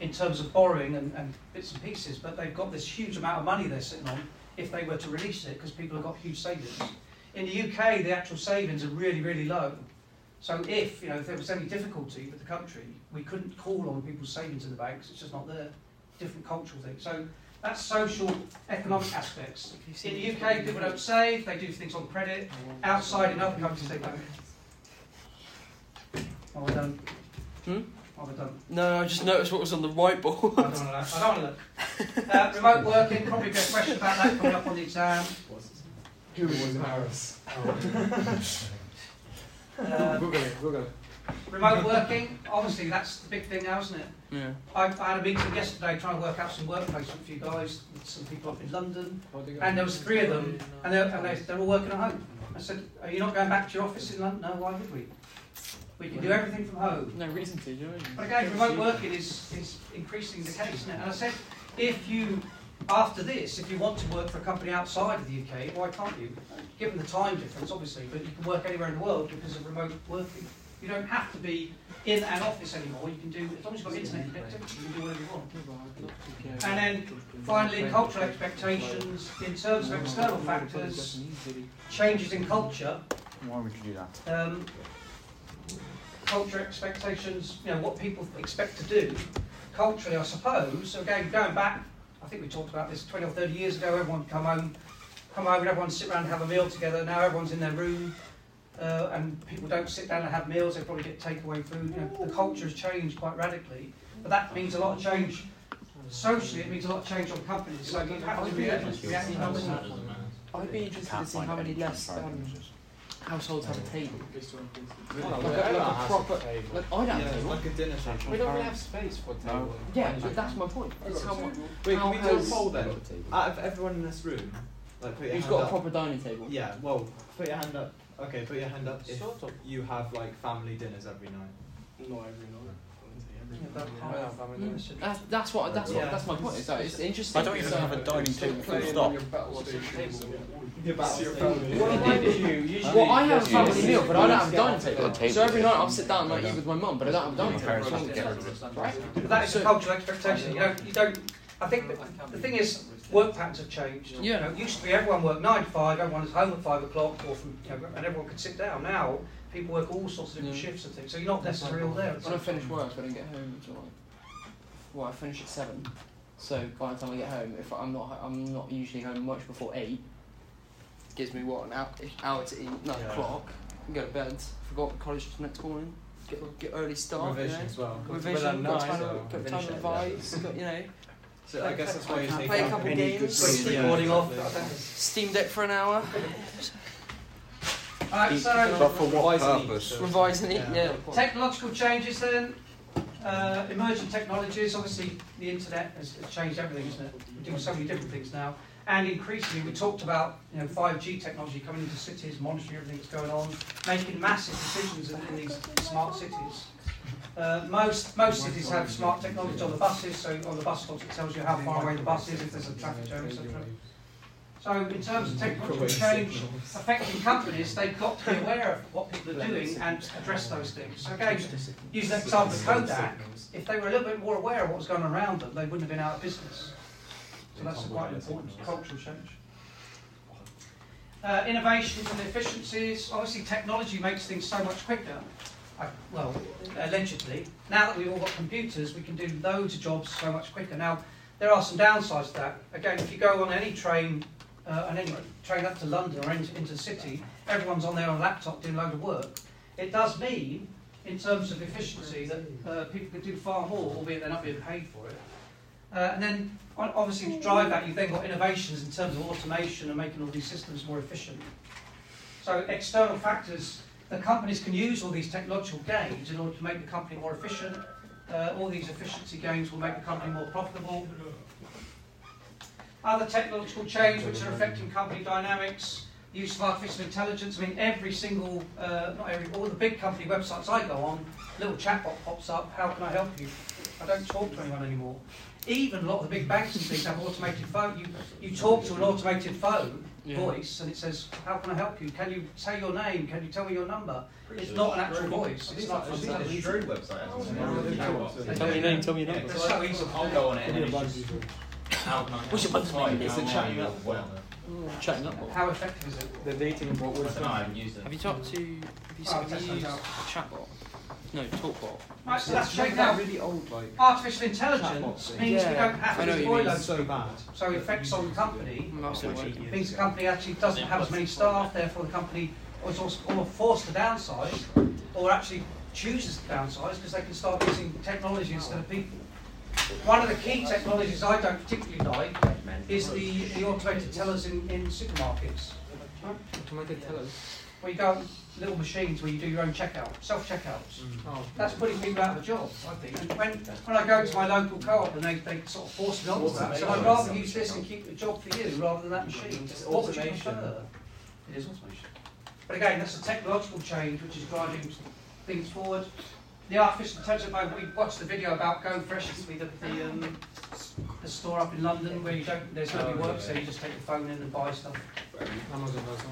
[SPEAKER 2] in terms of borrowing and, and bits and pieces, but they've got this huge amount of money they're sitting on if they were to release it because people have got huge savings. In the UK, the actual savings are really, really low. So if you know if there was any difficulty with the country, we couldn't call on people's savings in the banks. It's just not there. Different cultural thing. So that's social, economic aspects. In the UK, people don't save. They do things on credit. Outside in other countries, they don't. I done?
[SPEAKER 3] Hmm?
[SPEAKER 2] What have I done?
[SPEAKER 3] No, I just noticed what was on the whiteboard.
[SPEAKER 2] I don't want to. I don't want to look. Uh, remote working. Probably get a question about that coming up on the exam.
[SPEAKER 5] Who was Paris?
[SPEAKER 2] Uh,
[SPEAKER 5] Google it, Google it.
[SPEAKER 2] remote working. Obviously, that's the big thing now, isn't it?
[SPEAKER 3] Yeah.
[SPEAKER 2] I, I had a meeting yesterday trying to work out some work placement for you guys, with some people up in London, and there was three of them, and they're, and they're, they're all working at home. I said, are you not going back to your office in London? No, why would we? We can do everything from home.
[SPEAKER 3] No reason to, do you know? what I mean?
[SPEAKER 2] But again, remote working is, is increasingly the case, isn't? And I said, if you, after this, if you want to work for a company outside of the UK, why can't you? Given the time difference, obviously, but you can work anywhere in the world because of remote working. You don't have to be in an office anymore. You can do, as long as you've got internet connectivity, you can do whatever you want. And then finally, cultural expectations in terms of external factors, changes in culture.
[SPEAKER 7] Why would you do that?
[SPEAKER 2] Um, culture expectations, you know, what people expect to do culturally, I suppose. So again, going back, I think we talked about this 20 or 30 years ago. Everyone come home, come home, and everyone sit around and have a meal together. Now everyone's in their room, uh, and people don't sit down and have meals. They probably get takeaway food. You know, the culture has changed quite radically, but that means a lot of change. Socially, it means a lot of change on companies. So you have to react. react to that.
[SPEAKER 3] I'd be interested to see how many
[SPEAKER 7] any
[SPEAKER 3] less um,
[SPEAKER 7] differences.
[SPEAKER 3] Households have a table.
[SPEAKER 5] Well,
[SPEAKER 3] Like a, like a proper.
[SPEAKER 5] a table.
[SPEAKER 3] Like, I don't
[SPEAKER 5] Yeah,
[SPEAKER 3] have table.
[SPEAKER 5] like a dinner table. We don't really have space for a table.
[SPEAKER 3] Yeah, but that's my point. It's how much.
[SPEAKER 5] Wait,
[SPEAKER 3] how
[SPEAKER 5] can we do a
[SPEAKER 3] has-
[SPEAKER 5] poll then? Out of everyone in this room, like put your
[SPEAKER 3] Who's
[SPEAKER 5] hand
[SPEAKER 3] got a proper dining table?
[SPEAKER 5] Yeah, well, put your hand up. Okay, put your hand up if
[SPEAKER 9] Sort of.
[SPEAKER 5] you have like family dinners every night.
[SPEAKER 9] Not every night.
[SPEAKER 3] That's, that's what. That's what. That's my point. It's, like, it's interesting.
[SPEAKER 7] I don't even
[SPEAKER 3] so-
[SPEAKER 7] have a dining table full stop.
[SPEAKER 3] Well, I have a family meal, but I don't have a dining table.
[SPEAKER 7] Table.
[SPEAKER 3] So every night I'll sit down and I eat with my mum, but I don't have a dining table.
[SPEAKER 7] parents
[SPEAKER 3] So-
[SPEAKER 7] used to get rid of it.
[SPEAKER 3] Right?
[SPEAKER 2] That is a cultural expectation. You don't, you don't. I think the thing is, work patterns have changed. You
[SPEAKER 3] Yeah.
[SPEAKER 2] know, it used to be everyone worked nine to five, everyone was home at five o'clock, or from, you know, and everyone could sit down. Now people work all sorts of different
[SPEAKER 3] Yeah.
[SPEAKER 2] shifts and things, so you're not necessarily all there.
[SPEAKER 3] When I finish work, I don't get home until like. Well, I finish at seven, so by the time I get home, if I'm not, I'm not usually home much before eight. Gives me what an hour, hour to eat, nine
[SPEAKER 5] Yeah.
[SPEAKER 3] o'clock. Go to bed. Forgot college next morning. Get get early start.
[SPEAKER 5] Revision
[SPEAKER 3] You know?
[SPEAKER 5] as well.
[SPEAKER 3] Revision. Got time,
[SPEAKER 5] so
[SPEAKER 3] to, got time
[SPEAKER 5] finish
[SPEAKER 3] to
[SPEAKER 5] it.
[SPEAKER 3] revise. Got you know.
[SPEAKER 5] So I guess that's why you take
[SPEAKER 3] Play a couple
[SPEAKER 5] any
[SPEAKER 3] games.
[SPEAKER 5] good Yeah.
[SPEAKER 2] recording off.
[SPEAKER 3] Steam Deck for an hour.
[SPEAKER 2] Alright, so
[SPEAKER 7] But for what
[SPEAKER 5] Wise and eat,
[SPEAKER 7] purpose?
[SPEAKER 5] so-
[SPEAKER 3] Revising it.
[SPEAKER 5] Yeah.
[SPEAKER 3] Yeah.
[SPEAKER 2] technological changes then. Uh, emerging technologies, obviously the internet has has changed everything, isn't it? We're doing so many different things now. And increasingly, we talked about you know 5G technology coming into cities, monitoring everything that's going on, making massive decisions in, in these smart cities. Uh, most most cities have smart technology on the buses, so on the bus stops it tells you how far away the bus is, if there's a traffic jam, etc. So in terms of technological change affecting companies, they've got to be aware of what people are doing and address those things. So again, use the example of Kodak, if they were a little bit more aware of what was going on around them, they wouldn't have been out of business. So that's a quite important cultural change. Uh, innovations and efficiencies. Obviously, technology makes things so much quicker. I, well, allegedly. Now that we've all got computers, we can do loads of jobs so much quicker. Now, there are some downsides to that. Again, if you go on any train, uh, and any train up to London or into, into the city, everyone's on their own laptop doing a load of work. It does mean, in terms of efficiency, that uh, people can do far more, albeit they're not being paid for it. Uh, and then, obviously, to drive that, you've then got innovations in terms of automation and making all these systems more efficient. So, external factors, the companies can use all these technological gains in order to make the company more efficient. Uh, all these efficiency gains will make the company more profitable. Other technological change which are affecting company dynamics, use of artificial intelligence. I mean, every single, uh, not every, all the big company websites I go on, little chatbot pops up. How can I help you? I don't talk to anyone anymore. Even a lot of the big banks and things have automated phone. You you talk to an automated phone
[SPEAKER 3] Yeah.
[SPEAKER 2] voice, and it says, "How can I help you? Can you say your name? Can you tell me your number?" It's not an actual voice. It's not from website.
[SPEAKER 3] Tell me your name. Tell me your number.
[SPEAKER 2] It's so easy.
[SPEAKER 10] I'll go on it and then it's just
[SPEAKER 3] What's your mother's name?
[SPEAKER 5] It's a chatting up.
[SPEAKER 3] Chatting up.
[SPEAKER 2] How effective is it?
[SPEAKER 5] The dating bot
[SPEAKER 10] I don't I haven't used it.
[SPEAKER 3] Have you talked to? Have you,
[SPEAKER 2] Oh,
[SPEAKER 3] have you used chatbot? No, TalkBot.
[SPEAKER 2] Right, so that's
[SPEAKER 5] It's
[SPEAKER 2] checked out.
[SPEAKER 5] that really old like
[SPEAKER 2] Artificial intelligence
[SPEAKER 5] Chatbot.
[SPEAKER 2] means we don't have to
[SPEAKER 3] what you
[SPEAKER 2] employ loads
[SPEAKER 5] so bad.
[SPEAKER 2] So effects on the company
[SPEAKER 3] Most of it.
[SPEAKER 2] means the company actually doesn't have as many staff, therefore the company is also or forced to downsize, or actually chooses to downsize because they can start using technology instead of people. One of the key technologies I don't particularly like is the, the automated tellers in, in supermarkets.
[SPEAKER 5] Automated tellers.
[SPEAKER 2] Where you go on little machines where you do your own checkout, self-checkouts. Mm.
[SPEAKER 5] Oh.
[SPEAKER 2] That's putting people out of a job, I think. And when, when I go to my local co-op and they, they sort of force me onto that, so I'd rather use this and keep the job for you rather than that machine. What would you
[SPEAKER 5] automation.
[SPEAKER 2] prefer? It is automation. But again, that's a technological change which is driving things forward. The artificial intelligence, like, we watched the video about Go Fresh, the, the, um, the store up in London where you don't, there's nobody
[SPEAKER 5] Oh,
[SPEAKER 2] works
[SPEAKER 5] yeah.
[SPEAKER 2] there, you just take your phone in and buy stuff.
[SPEAKER 5] Amazon does that.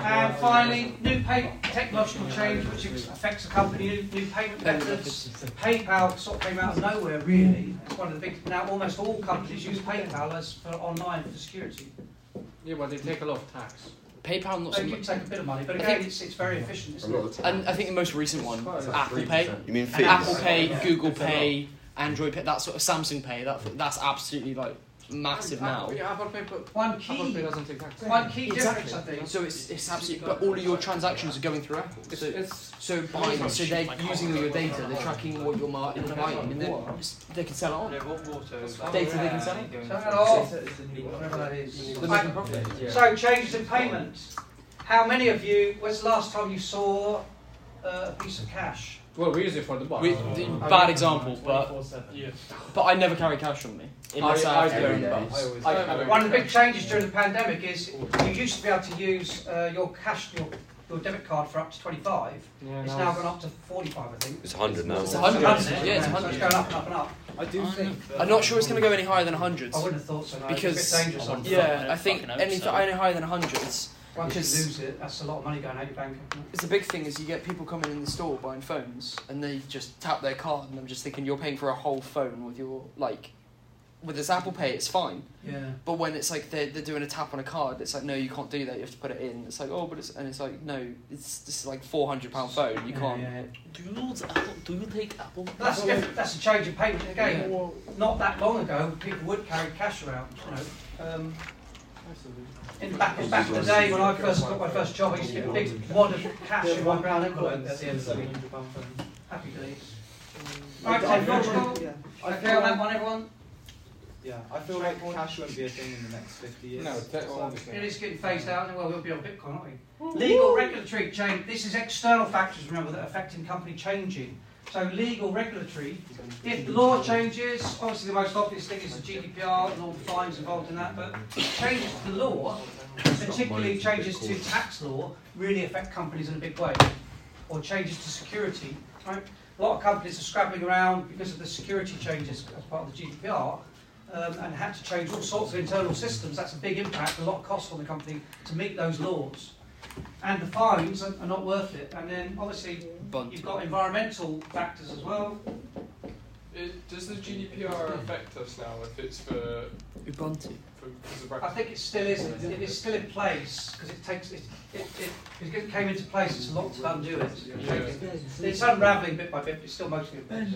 [SPEAKER 2] And finally, new pay, technological change which affects the company, new, new payment
[SPEAKER 3] Payment
[SPEAKER 2] methods. PayPal sort of came out of nowhere really. It's one of the big, now almost all companies use PayPal as for online for security.
[SPEAKER 5] Yeah, but they take a lot of tax.
[SPEAKER 3] PayPal not so
[SPEAKER 2] They
[SPEAKER 3] much.
[SPEAKER 2] can take a bit of money, but
[SPEAKER 3] I
[SPEAKER 2] again,
[SPEAKER 3] think-
[SPEAKER 2] it's, it's very efficient, isn't it?
[SPEAKER 3] And I think the most recent one,
[SPEAKER 4] like
[SPEAKER 3] Apple
[SPEAKER 4] 3%.
[SPEAKER 3] Pay.
[SPEAKER 1] You mean
[SPEAKER 3] And
[SPEAKER 1] fees?
[SPEAKER 3] Apple Pay, Google Pay, Android Pay, that sort of Samsung Pay, that that's absolutely like massive now.
[SPEAKER 5] Yeah, Apple Pay, but
[SPEAKER 2] One
[SPEAKER 5] Apple
[SPEAKER 2] key,
[SPEAKER 5] Pay doesn't take tax.
[SPEAKER 2] one key
[SPEAKER 3] Exactly.
[SPEAKER 2] difference, I think.
[SPEAKER 3] So it's it's absolutely, but all of your transactions are going through Apple.
[SPEAKER 5] It's,
[SPEAKER 3] So,
[SPEAKER 5] it's
[SPEAKER 3] so buying, so they're using all your data, they're tracking what you're buying, and then they can sell it on. Data they can sell on.
[SPEAKER 2] Turn it off, whatever that is.
[SPEAKER 3] Making profit.
[SPEAKER 2] So changes in payment. How many of you, when's the last time you saw uh, a piece of cash?
[SPEAKER 5] Well, we use it for the bar.
[SPEAKER 3] We, the, bad example, but but I never carry cash on me unless I,
[SPEAKER 5] I-
[SPEAKER 3] have to go
[SPEAKER 4] I
[SPEAKER 3] in
[SPEAKER 4] do.
[SPEAKER 5] I have a-
[SPEAKER 2] One of the big changes during the pandemic is you used to be able to use uh, your cash, your, your debit card for up to 25.
[SPEAKER 5] Yeah,
[SPEAKER 2] It's
[SPEAKER 5] now
[SPEAKER 2] now
[SPEAKER 5] it's-
[SPEAKER 2] gone up to 45, I think.
[SPEAKER 1] It's 100 now.
[SPEAKER 3] It's hundred.
[SPEAKER 2] It's
[SPEAKER 3] Yeah, it's a
[SPEAKER 2] So
[SPEAKER 3] hundred.
[SPEAKER 2] it's going up and up and up.
[SPEAKER 9] I do
[SPEAKER 3] I
[SPEAKER 9] think.
[SPEAKER 3] I'm not sure it's going to go any higher than hundreds.
[SPEAKER 2] I wouldn't have thought so. No.
[SPEAKER 3] Because-
[SPEAKER 2] it's a bit dangerous.
[SPEAKER 10] I
[SPEAKER 3] Yeah, I think anything
[SPEAKER 10] so.
[SPEAKER 3] any higher than hundreds.
[SPEAKER 2] you lose it, that's a lot of money going out your bank. account.
[SPEAKER 3] It's the big thing is you get people coming in the store buying phones and they just tap their card and I'm just thinking you're paying for a whole phone with your like with this Apple Pay it's fine
[SPEAKER 2] Yeah.
[SPEAKER 3] but when it's like they're, they're doing a tap on a card it's like no you can't do that you have to put it in it's like oh but it's and it's like no it's this is like four hundred pound phone you
[SPEAKER 2] Yeah,
[SPEAKER 3] can't
[SPEAKER 2] yeah, yeah.
[SPEAKER 10] Do you use Apple? Do you take Apple?
[SPEAKER 2] That's different. That's a change in payment. Again, not that long ago, people would carry cash around. You know, um, in back back in the day when I first got my first job, I used to get a big wad of cash in my brown envelope at the end of the week. Happy days. Right, technological.
[SPEAKER 9] Yeah. I
[SPEAKER 2] Okay
[SPEAKER 9] feel
[SPEAKER 2] on that one, everyone.
[SPEAKER 9] yeah, I feel like cash won't be a thing in the next 50 years.
[SPEAKER 5] No, te-
[SPEAKER 2] It is getting phased out. Well, we'll be on Bitcoin, aren't we? Legal regulatory change. This is external factors, remember, that are affecting company changing. So legal regulatory. If the law changes, obviously the most obvious thing is the GDPR and all the fines involved in that. But changes to the law, particularly changes to tax law, really affect companies in a big way. Or changes to security. Right? A lot of companies are scrabbling around because of the security changes as part of the GDPR. Um, and had to change all sorts of internal systems. That's a big impact, a lot of cost on the company to meet those laws. And the fines are, are not worth it. And then obviously
[SPEAKER 3] bunt
[SPEAKER 2] you've got environmental factors as well.
[SPEAKER 8] It, does the GDPR affect us now if it's for,
[SPEAKER 3] Ubuntu
[SPEAKER 8] for
[SPEAKER 2] I think it still is. It is still in place because it takes it, it, it, it came into place. It's a lot to undo it.
[SPEAKER 8] Yeah.
[SPEAKER 2] It's unravelling bit by bit, but it's still mostly in place.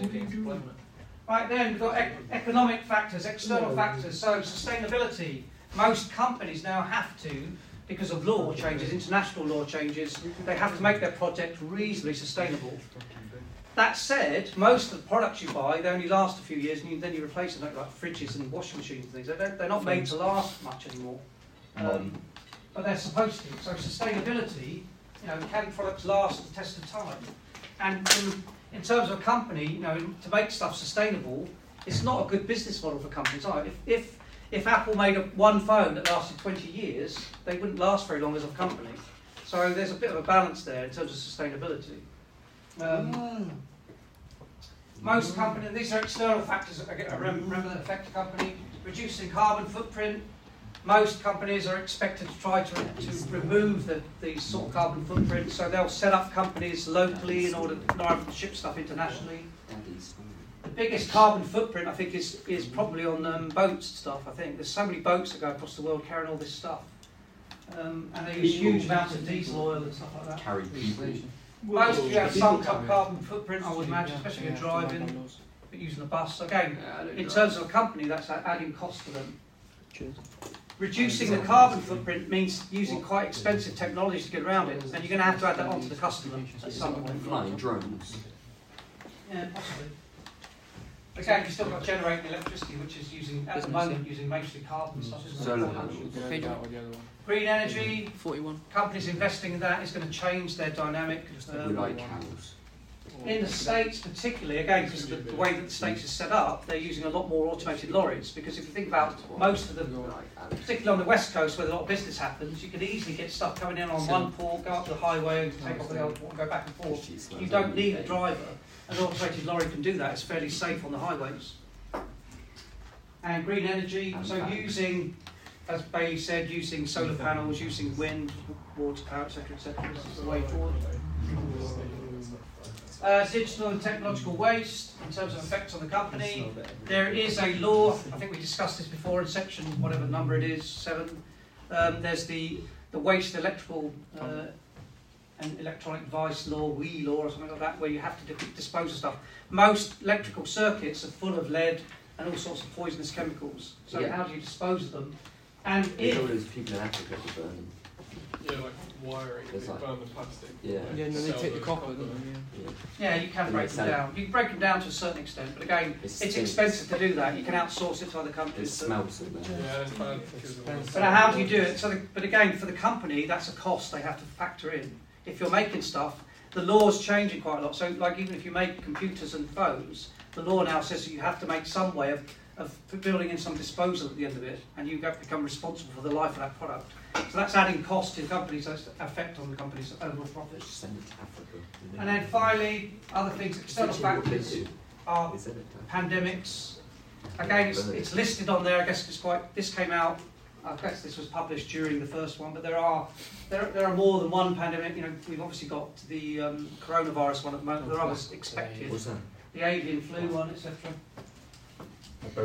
[SPEAKER 2] Right then, we've got ec- economic factors, external factors. So sustainability. Most companies now have to, because of law changes, international law changes, they have to make their project reasonably sustainable. That said, most of the products you buy, they only last a few years, and you, then you replace them like fridges and washing machines and things. They don't, they're not made to last much anymore, um, but they're supposed to. So sustainability, you know, can products last the test of time? And in, in terms of a company, you know, to make stuff sustainable, it's not a good business model for companies. If, if if Apple made a, one phone that lasted 20 years, they wouldn't last very long as a company. So there's a bit of a balance there in terms of sustainability. Um, most companies, these are external factors that I remember, remember that affect a company. Reducing carbon footprint. Most companies are expected to try to, to remove the, the sort of carbon footprint, so they'll set up companies locally in order not to ship stuff internationally. The biggest carbon footprint, I think, is, is probably on um, boats and stuff. I think there's so many boats that go across the world carrying all this stuff, um, and they use huge amounts of diesel oil and stuff like that.
[SPEAKER 4] Carry people.
[SPEAKER 2] Most of you have some type carbon footprint, I would imagine, especially if you're driving, but using a bus. Again, in terms of a company, that's adding cost to them. Reducing the carbon footprint means using quite expensive technology to get around it, and you're going to have to add that onto the customer at some point.
[SPEAKER 4] Flying drones.
[SPEAKER 2] Yeah, possibly. Again, you've still got generating electricity, which is using, at the
[SPEAKER 3] Business,
[SPEAKER 2] moment, using mostly carbon stuff. isn't?
[SPEAKER 4] Solar panels.
[SPEAKER 3] Page one.
[SPEAKER 2] Green energy,
[SPEAKER 3] 41
[SPEAKER 2] companies investing in that is going to change their dynamic.
[SPEAKER 4] Just
[SPEAKER 2] um,
[SPEAKER 4] we like cows.
[SPEAKER 2] In the States, particularly, again, because the, the way that the States is set up, they're using a lot more automated lorries. Because if you think about most of them, particularly on the West Coast where a lot of business happens, you can easily get stuff coming in on one port, go up the highway, and take off the other port, and go back and forth. You don't need a driver. An automated lorry can do that. It's fairly safe on the highways. And green energy, so using, as Bay said, using solar panels, using wind, water power, etc., etc. This is the way forward. Uh, digital and technological waste in terms of effects on the company. There is a law, I think we discussed this before in section whatever number it is, seven. Um, there's the, the waste electrical uh, and electronic device law, WE law or something like that, where you have to dispose of stuff. Most electrical circuits are full of lead and all sorts of poisonous chemicals. So
[SPEAKER 4] Yeah.
[SPEAKER 2] how do you dispose of them? And
[SPEAKER 4] There's all
[SPEAKER 2] if
[SPEAKER 4] those people in Africa who burn them.
[SPEAKER 8] Yeah, like wiring,
[SPEAKER 4] It's
[SPEAKER 8] they
[SPEAKER 4] like-
[SPEAKER 8] burn the plastic.
[SPEAKER 4] Yeah.
[SPEAKER 5] Yeah, and then they take the
[SPEAKER 8] those
[SPEAKER 5] copper,
[SPEAKER 8] copper.
[SPEAKER 5] don't? Yeah.
[SPEAKER 2] Yeah, you can
[SPEAKER 4] And
[SPEAKER 2] break them down. You can break them down to a certain extent, but again,
[SPEAKER 4] It's
[SPEAKER 2] it's expensive to do that. You can outsource it to other companies.
[SPEAKER 4] It
[SPEAKER 2] countries. but-
[SPEAKER 4] in there.
[SPEAKER 8] Yeah, it's bad because of
[SPEAKER 2] But how do you do it? So, the, but again, for the company, that's a cost they have to factor in. If you're making stuff, the law's changing quite a lot. So, like even if you make computers and phones, the law now says that you have to make some way of, of building in some disposal at the end of it, and you get, become responsible for the life of that product. So that's adding cost to companies, that's effect on the company's overall profits.
[SPEAKER 4] Send it to Africa.
[SPEAKER 2] And then finally, other things, external
[SPEAKER 4] Essentially what they
[SPEAKER 2] factors are
[SPEAKER 4] is send it to
[SPEAKER 2] pandemics. Again, it's, it's listed on there. I guess it's quite. This came out. I guess this was published during the first one, but there are there, there are more than one pandemic. You know, we've obviously got the um, coronavirus one at the moment. There are others expected.
[SPEAKER 4] What's that?
[SPEAKER 2] The avian flu one, etc.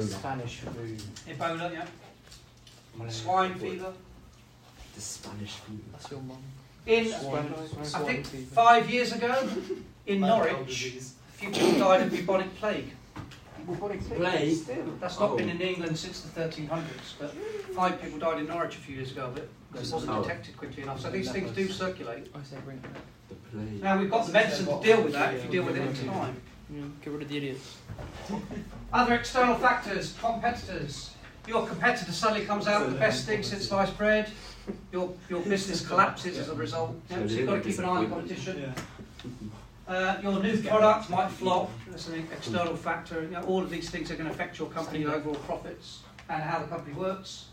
[SPEAKER 9] Spanish flu.
[SPEAKER 2] Ebola, yeah. Swine fever.
[SPEAKER 4] The Spanish flu.
[SPEAKER 5] That's your mum.
[SPEAKER 2] In
[SPEAKER 5] Swine-
[SPEAKER 2] I think
[SPEAKER 5] fever.
[SPEAKER 2] five years ago, in Norwich, a few people died of bubonic plague.
[SPEAKER 4] Plague?
[SPEAKER 2] That's not been oh. in England since the 1300s, but five people died in Norwich a few years ago, but it wasn't
[SPEAKER 4] Oh.
[SPEAKER 2] detected quickly enough. So these things do circulate.
[SPEAKER 5] I say bring it back.
[SPEAKER 4] The plague.
[SPEAKER 2] Now we've got the medicine to deal with that if you deal with it in time.
[SPEAKER 5] Yeah, get rid of the idiots.
[SPEAKER 2] Other external factors, competitors. Your competitor suddenly comes out with the best thing since sliced bread. Your, your business collapses as a result. Yeah, so you've got to keep an eye on the competition. Uh, your new product might flop. That's an external factor. You know, all of these things are going to affect your company's overall profits and how the company works.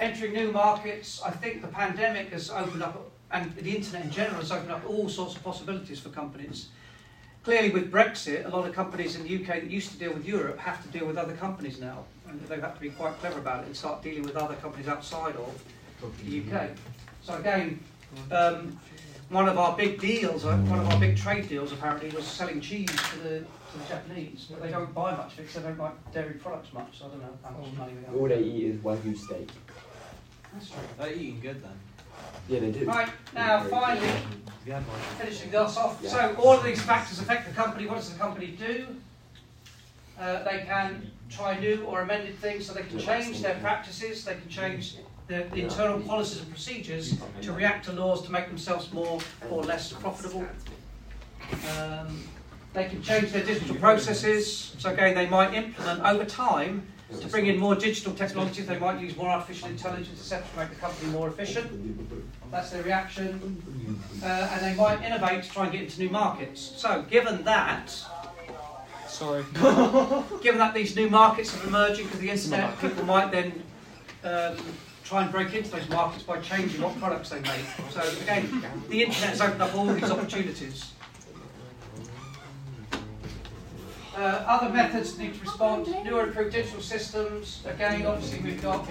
[SPEAKER 2] Entering new markets. I think the pandemic has opened up, and the internet in general has opened up all sorts of possibilities for companies. Clearly, with Brexit, a lot of companies in the UK that used to deal with Europe have to deal with other companies now, and they've had to be quite clever about it and start dealing with other companies outside of the UK. So again, um, one of our big deals, uh, one of our big trade deals apparently was selling cheese to the, to the Japanese, but they don't buy much because they don't like dairy products much, so I don't know how much money we have.
[SPEAKER 4] All they eat is wagyu steak.
[SPEAKER 2] That's true.
[SPEAKER 9] They're eating good then.
[SPEAKER 4] Yeah, they do.
[SPEAKER 2] Right, now finally,
[SPEAKER 9] We
[SPEAKER 2] finishing us off. So all of these factors affect the company. What does the company do? Uh, they can try new or amended things, so they can change their practices. They can change their the internal policies and procedures to react to laws to make themselves more or less profitable. Um, they can change their digital processes. So again, they might implement over time to bring in more digital technologies. They might use more artificial intelligence, etc., to make the company more efficient. That's their reaction. Uh, and they might innovate to try and get into new markets. So, given that,
[SPEAKER 5] Sorry.
[SPEAKER 2] given that these new markets are emerging because the internet, people might then um, try and break into those markets by changing what products they make. So, again, the internet has opened up all these opportunities. Uh, other methods need to respond. Newer improved digital systems. Again, obviously, we've got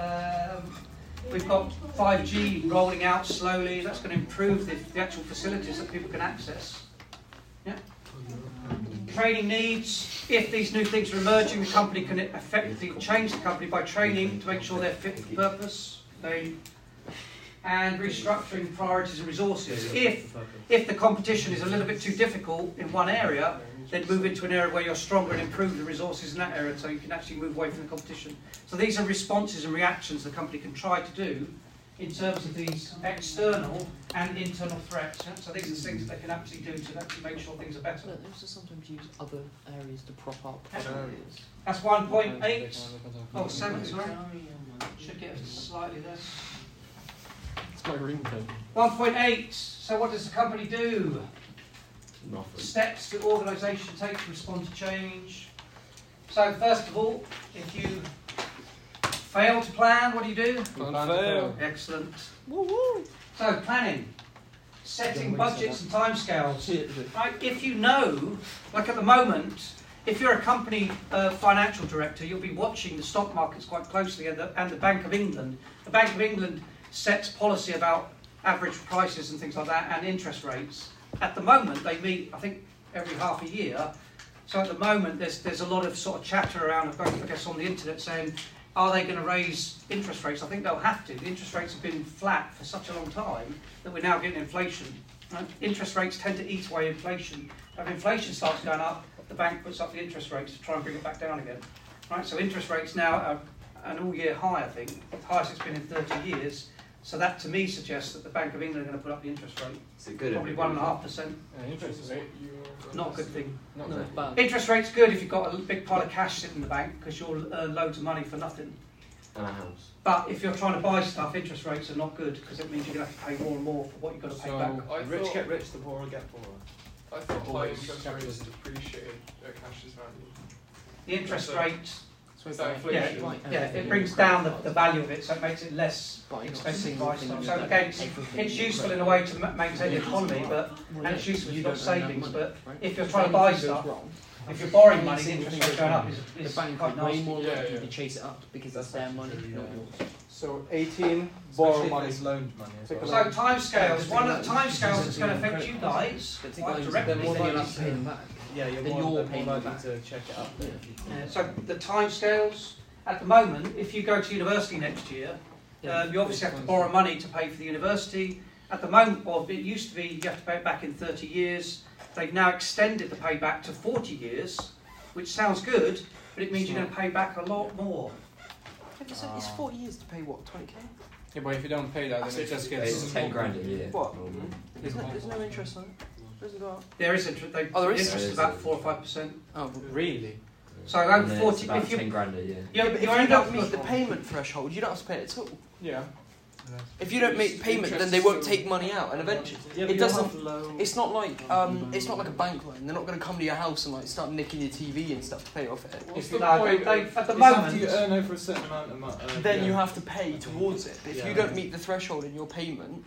[SPEAKER 2] um, we've got 5G rolling out slowly. That's going to improve the, the actual facilities that people can access. Yeah. Training needs. If these new things are emerging, the company can effectively change the company by training to make sure they're fit for purpose. They and restructuring priorities and resources. If if the competition is a little bit too difficult in one area, then move into an area where you're stronger and improve the resources in that area so you can actually move away from the competition. So these are responses and reactions the company can try to do in terms of these external and internal threats. yeah? So these are the things that they can actually do to actually make sure things are better.
[SPEAKER 5] Look, they also sometimes use other areas to prop up other areas.
[SPEAKER 2] That's 1.8. Oh, 7, sorry. Should get slightly less.
[SPEAKER 5] It's my ringtone.
[SPEAKER 2] 1.8. So what does the company do?
[SPEAKER 4] Nothing.
[SPEAKER 2] Steps the organisation takes to respond to change. So first of all, if you fail to plan, what do you do?
[SPEAKER 5] Plan Fail.
[SPEAKER 2] Excellent. So planning, setting budgets and timescales. Right, if you know, like at the moment, if you're a company uh, financial director, you'll be watching the stock markets quite closely and the, and the Bank of England. The Bank of England sets policy about average prices and things like that and interest rates. At the moment, they meet, I think, every half a year. So at the moment, there's, there's a lot of sort of chatter around, I guess, on the internet saying, are they going to raise interest rates? I think they'll have to. The interest rates have been flat for such a long time that we're now getting inflation. Right? Interest rates tend to eat away inflation. If inflation starts going up, the bank puts up the interest rates to try and bring it back down again. Right? So interest rates now are an all-year high, I think, the highest it's been in 30 years. So that to me suggests that the Bank of England are going to put up the interest rate.
[SPEAKER 4] Is it good?
[SPEAKER 2] Probably one and a half percent.
[SPEAKER 5] Interest rate.
[SPEAKER 2] Not a good thing.
[SPEAKER 5] Not
[SPEAKER 10] No, bad.
[SPEAKER 2] Interest rate's good if you've got a big pile of cash sitting in the bank because you'll earn loads of money for nothing.
[SPEAKER 4] And a house.
[SPEAKER 2] But if you're trying to buy stuff, interest rates are not good because it means you're going to have to pay more and more for what you've got to pay
[SPEAKER 5] So-
[SPEAKER 2] back.
[SPEAKER 8] I
[SPEAKER 9] Rich get rich, the poor get poorer.
[SPEAKER 8] I thought high
[SPEAKER 5] Always
[SPEAKER 8] interest
[SPEAKER 5] capital.
[SPEAKER 8] rates depreciated uh, cash's value.
[SPEAKER 2] The interest
[SPEAKER 8] So-
[SPEAKER 2] rate,
[SPEAKER 5] So
[SPEAKER 8] Is that inflation?
[SPEAKER 2] yeah, it brings down the, the value of it, so it makes it less expensive to buy stuff. So again, it's, it's useful in a way to maintain the economy, but and it's useful if you've got savings. But if you're trying to buy stuff, if you're borrowing money, the interest rate going up is,
[SPEAKER 10] The bank
[SPEAKER 2] quite
[SPEAKER 10] are way more
[SPEAKER 8] Yeah,
[SPEAKER 10] likely
[SPEAKER 8] yeah.
[SPEAKER 10] to chase it up because that's their money, not yours.
[SPEAKER 5] So 18, borrow money.
[SPEAKER 9] is loaned money as
[SPEAKER 5] Take a
[SPEAKER 9] well.
[SPEAKER 2] So timescales. One of the timescales that's going to affect you guys
[SPEAKER 10] But
[SPEAKER 2] quite
[SPEAKER 10] then
[SPEAKER 2] directly.
[SPEAKER 10] You'll have to pay them back.
[SPEAKER 9] Yeah, you're more,
[SPEAKER 10] you're paying
[SPEAKER 9] more likely
[SPEAKER 10] back.
[SPEAKER 9] to check it up.
[SPEAKER 2] Uh, so the timescales at the moment, if you go to university next year, um, you obviously have to borrow money to pay for the university. At the moment, or it used to be, you have to pay it back in 30 years. They've now extended the payback to 40 years, which sounds good, but it means you're going to pay back a lot more.
[SPEAKER 3] It's, it's 40 years to pay what, 20k?
[SPEAKER 5] Yeah, but if you don't pay that, then it just gets.
[SPEAKER 4] It's ten grand a year.
[SPEAKER 3] What?
[SPEAKER 4] normally.
[SPEAKER 3] There's no, there's no interest on it. Doesn't.
[SPEAKER 2] There is interest. They,
[SPEAKER 3] Oh, there
[SPEAKER 2] the interest is about four or five percent.
[SPEAKER 3] Oh,
[SPEAKER 5] Really?
[SPEAKER 2] So around
[SPEAKER 4] And then
[SPEAKER 2] 40.
[SPEAKER 4] about
[SPEAKER 2] If you,
[SPEAKER 4] ten grand a year.
[SPEAKER 2] you,
[SPEAKER 3] yeah, but if
[SPEAKER 2] you
[SPEAKER 3] you
[SPEAKER 2] end up
[SPEAKER 3] don't meet
[SPEAKER 2] with
[SPEAKER 3] the payment threshold, you don't have to pay it at all.
[SPEAKER 5] Yeah.
[SPEAKER 3] If you don't make payment, then they won't take money out, and eventually,
[SPEAKER 9] Yeah,
[SPEAKER 3] it doesn't. It's not like um, it's not like a bank loan. They're not going to come to your house and like start nicking your TV and stuff to pay off it.
[SPEAKER 8] What's
[SPEAKER 5] If
[SPEAKER 8] the
[SPEAKER 5] you-
[SPEAKER 2] No,
[SPEAKER 8] point?
[SPEAKER 2] they, at the
[SPEAKER 9] It's after
[SPEAKER 2] moment,
[SPEAKER 9] you earn over a certain amount of money. Uh,
[SPEAKER 3] Then
[SPEAKER 9] yeah.
[SPEAKER 3] you have to pay towards it. But if you don't meet the threshold in your payment,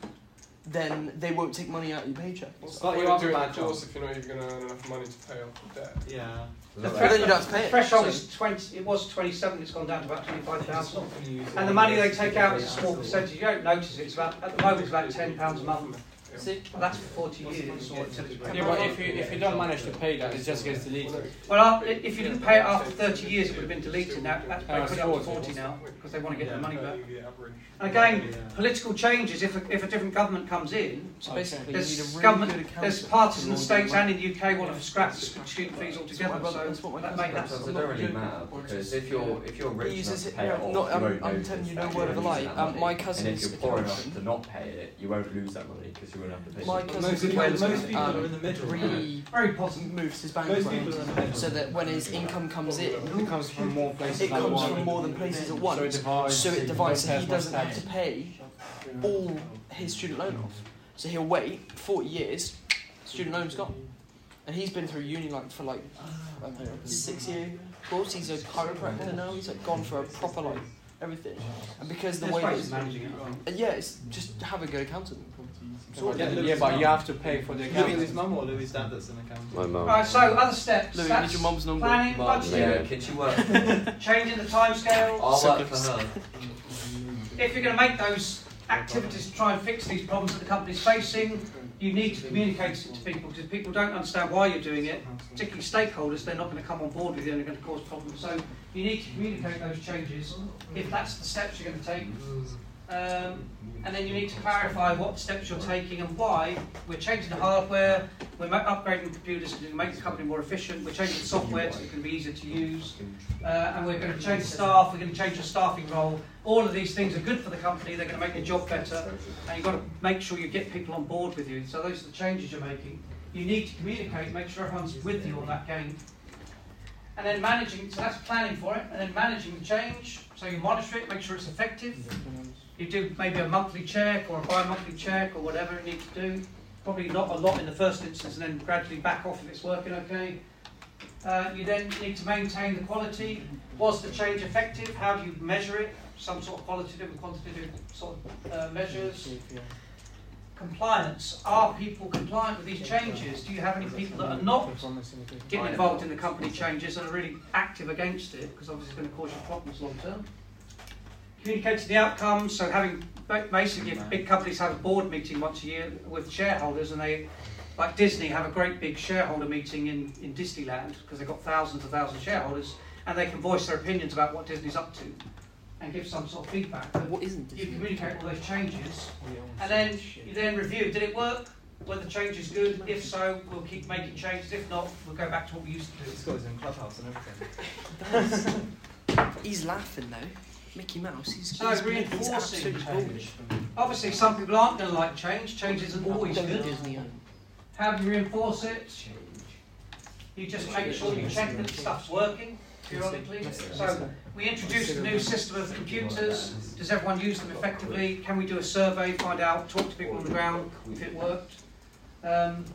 [SPEAKER 3] then they won't take money out of your paycheck.
[SPEAKER 8] What's
[SPEAKER 9] Like
[SPEAKER 8] the
[SPEAKER 9] you
[SPEAKER 8] point of
[SPEAKER 9] have a
[SPEAKER 8] doing
[SPEAKER 9] bad
[SPEAKER 8] the course if you're not even going to earn enough money to pay off the debt?
[SPEAKER 9] Yeah.
[SPEAKER 2] the,
[SPEAKER 3] But then you don't have to pay it.
[SPEAKER 2] threshold
[SPEAKER 3] so-
[SPEAKER 2] is 20. It was 27. It's gone down to about 25,000.
[SPEAKER 9] Often you use
[SPEAKER 2] And the money they take out is a small percentage. You don't notice it. It's about at the moment it's about 10 pounds a month.
[SPEAKER 3] See?
[SPEAKER 2] That's for 40 years. Or
[SPEAKER 5] Yeah, but if you if you don't manage to pay that, it just gets deleted.
[SPEAKER 2] Well, uh, after, if you didn't pay it after 30 years, it would have been deleted. Now that's they
[SPEAKER 5] Oh,
[SPEAKER 2] put it
[SPEAKER 5] it's
[SPEAKER 2] up to
[SPEAKER 5] 40.
[SPEAKER 2] 40 now because they want to get their money
[SPEAKER 8] uh, back.
[SPEAKER 2] And again,
[SPEAKER 9] Yeah.
[SPEAKER 2] political changes. If a, if a different government comes in,
[SPEAKER 3] So
[SPEAKER 5] Okay.
[SPEAKER 3] basically, you need a
[SPEAKER 2] there's
[SPEAKER 3] really
[SPEAKER 2] government, there's parties in the states and in the UK want to scrap the stu- student fees altogether.
[SPEAKER 3] That's what
[SPEAKER 2] So
[SPEAKER 3] what
[SPEAKER 2] that
[SPEAKER 3] cousin
[SPEAKER 2] may
[SPEAKER 3] does.
[SPEAKER 4] So
[SPEAKER 2] happen.
[SPEAKER 4] it don't really matter because if you're if you're rich enough
[SPEAKER 3] uses
[SPEAKER 4] to pay it off,
[SPEAKER 3] No,
[SPEAKER 4] you
[SPEAKER 3] I'm,
[SPEAKER 4] won't
[SPEAKER 3] I'm telling you
[SPEAKER 4] that
[SPEAKER 3] no
[SPEAKER 4] you're
[SPEAKER 3] word of a
[SPEAKER 4] losing
[SPEAKER 3] lie.
[SPEAKER 4] that
[SPEAKER 3] Um,
[SPEAKER 4] money.
[SPEAKER 3] my
[SPEAKER 4] And
[SPEAKER 3] cousin's
[SPEAKER 4] if you're poor enough to not pay it, you won't lose that money because you won't have.
[SPEAKER 3] My
[SPEAKER 4] something.
[SPEAKER 3] cousin's
[SPEAKER 9] Most people,
[SPEAKER 3] accountant,
[SPEAKER 9] most people
[SPEAKER 3] um,
[SPEAKER 9] are in the middle.
[SPEAKER 3] Re
[SPEAKER 2] Very positive.
[SPEAKER 3] moves his bank
[SPEAKER 9] Most
[SPEAKER 3] around
[SPEAKER 9] people are in the middle.
[SPEAKER 3] so that when his income comes in,
[SPEAKER 5] It comes from more places
[SPEAKER 3] it
[SPEAKER 5] than
[SPEAKER 3] comes from more than places at
[SPEAKER 5] So it
[SPEAKER 3] once.
[SPEAKER 5] divides.
[SPEAKER 3] So it divides, so he doesn't have to pay all his student loan off. So he'll wait 40 years, student loan's gone. And he's been through uni like for like, I don't know, six year course. He's a chiropractor now, he's like gone for a proper like everything. And because the
[SPEAKER 2] There's
[SPEAKER 3] way that
[SPEAKER 2] managing it. I.
[SPEAKER 3] Uh, yeah, it's just have a good accountant.
[SPEAKER 5] Yeah, yeah, but you have to pay for the account.
[SPEAKER 9] Louis'
[SPEAKER 5] accountant.
[SPEAKER 9] mum or Louis' dad that's an accountant?
[SPEAKER 7] My mum.
[SPEAKER 2] Right. So other steps.
[SPEAKER 3] Louis,
[SPEAKER 2] That's
[SPEAKER 3] need your mum's number.
[SPEAKER 2] planning,
[SPEAKER 4] But,
[SPEAKER 2] budgeting,
[SPEAKER 4] yeah, can she work?
[SPEAKER 2] changing the timescale.
[SPEAKER 4] I'll work for her.
[SPEAKER 2] if you're going to make those activities to try and fix these problems that the company's facing, you need to communicate it to people because if people don't understand why you're doing it, particularly stakeholders, they're not going to come on board with you and they're going to cause problems. So you need to communicate those changes if that's the steps you're going to take. Um, and then you need to clarify what steps you're taking and why. We're changing the hardware, we're upgrading computers to make the company more efficient, we're changing the software so it can be easier to use, uh, and we're going to change staff, we're going to change the staffing role. All of these things are good for the company, they're going to make the job better, and you've got to make sure you get people on board with you. So those are the changes you're making. You need to communicate, make sure everyone's with you on that game. And then managing, so that's planning for it, and then managing the change, so you monitor it, make sure it's effective. You do maybe a monthly check or a bi-monthly check or whatever you need to do. probably not a lot in the first instance, and then gradually back off if it's working okay. Uh, you then need to maintain the quality. Was the change effective? How do you measure it? Some sort of qualitative and quantitative sort of uh, measures. Compliance. Are people compliant with these changes? Do you have any people that are not getting involved in the company changes and are really active against it? Because obviously it's going to cause you problems long term. Communicating the outcomes. So having basically, if big companies have a board meeting once a year with shareholders, and they, like Disney, have a great big shareholder meeting in in Disneyland because they've got thousands and thousands of shareholders, and they can voice their opinions about what Disney's up to, and give some sort of feedback.
[SPEAKER 3] What isn't
[SPEAKER 2] You communicate all those changes, and then you then review. Did it work? Were the changes good? If so, we'll keep making changes. If not, we'll go back to what we used to do.
[SPEAKER 9] It's got his own clubhouse and everything.
[SPEAKER 3] He's laughing though. Mickey Mouse. He's,
[SPEAKER 2] So
[SPEAKER 3] he's, he's
[SPEAKER 2] reinforcing
[SPEAKER 3] absolutely
[SPEAKER 2] change.
[SPEAKER 3] bullish.
[SPEAKER 2] Obviously, some people aren't going to like change. Change isn't always good.
[SPEAKER 3] Disney.
[SPEAKER 2] How do you reinforce it? You just make sure you check that stuff's working periodically. So we introduced a new system of computers. Does everyone use them effectively? Can we do a survey, find out, talk to people on the ground if it worked? Um,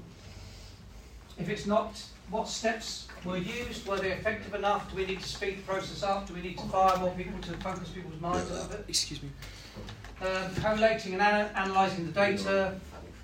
[SPEAKER 2] if it's not, what steps were used? Were they effective enough? Do we need to speed the process up? Do we need to fire more people to focus people's minds a bit?
[SPEAKER 3] Excuse me.
[SPEAKER 2] um, collating and ana- analysing the data,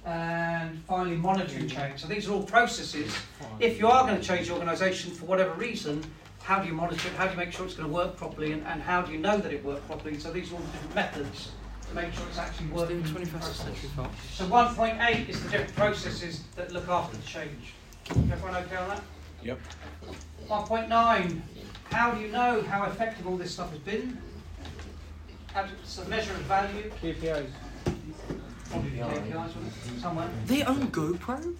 [SPEAKER 2] and finally monitoring change. So these are all processes. If you are going to change the organisation for whatever reason, how do you monitor it? How do you make sure it's going to work properly? And, and how do you know that it worked properly? So these are all the different methods to make sure it's actually working.
[SPEAKER 3] 21st century.
[SPEAKER 2] So 1.8 is the different processes that look after the change. Everyone okay on that?
[SPEAKER 1] Yep.
[SPEAKER 2] 1.9, how do you know how effective all this stuff has been? How do, it's a measure of value.
[SPEAKER 5] KPIs.
[SPEAKER 2] Probably the KPIs, somewhere.
[SPEAKER 3] They own GoPro.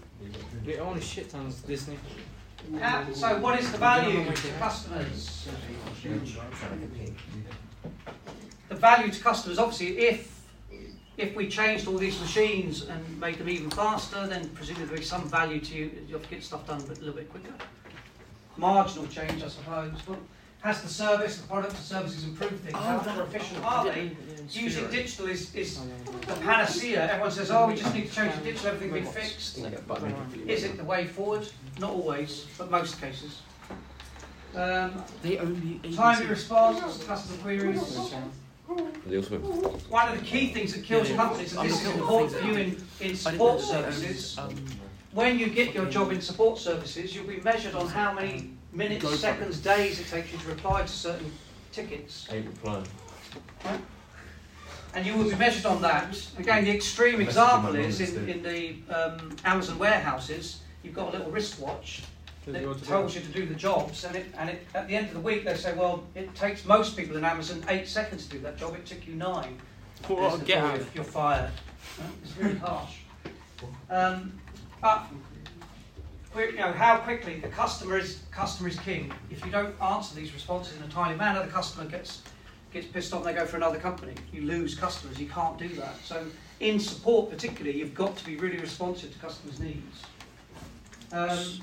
[SPEAKER 5] They own a shit tons Disney.
[SPEAKER 2] How, so what is the value to customers? The value to customers, obviously, if if we changed all these machines and made them even faster, then presumably some value to you, you'll get stuff done a little bit quicker. Marginal change, I suppose. But has the service, the product, the services improved things? How more efficient are they? Using digital is, is the panacea. Everyone says, oh, we just need to change the digital, everything will be fixed. Is it the way forward? Not always, but most cases. Um,
[SPEAKER 3] They own the
[SPEAKER 2] timely response, customer queries.
[SPEAKER 1] They also
[SPEAKER 2] One of the key things that kills companies, and this is important for you in, in support services,
[SPEAKER 3] Um,
[SPEAKER 2] when you get your job in support services, you'll be measured on how many minutes, seconds, days it takes you to reply to certain tickets.
[SPEAKER 4] Eight reply.
[SPEAKER 2] And you will be measured on that. Again, the extreme example is in, in the um, Amazon warehouses, you've got a little wristwatch that tells you to do the jobs, and, it, and it, at the end of the week they say, well, it takes most people in Amazon eight seconds to do that job, it took you nine.
[SPEAKER 3] Well,
[SPEAKER 2] There's the
[SPEAKER 3] get out.
[SPEAKER 2] you're- You're fired. It's really harsh. Um, but you know, how quickly the customer is customer is king. If you don't answer these responses in a timely manner, the customer gets gets pissed off and they go for another company. You lose customers. You can't do that. So in support, particularly, you've got to be really responsive to customers' needs. Um,
[SPEAKER 3] What?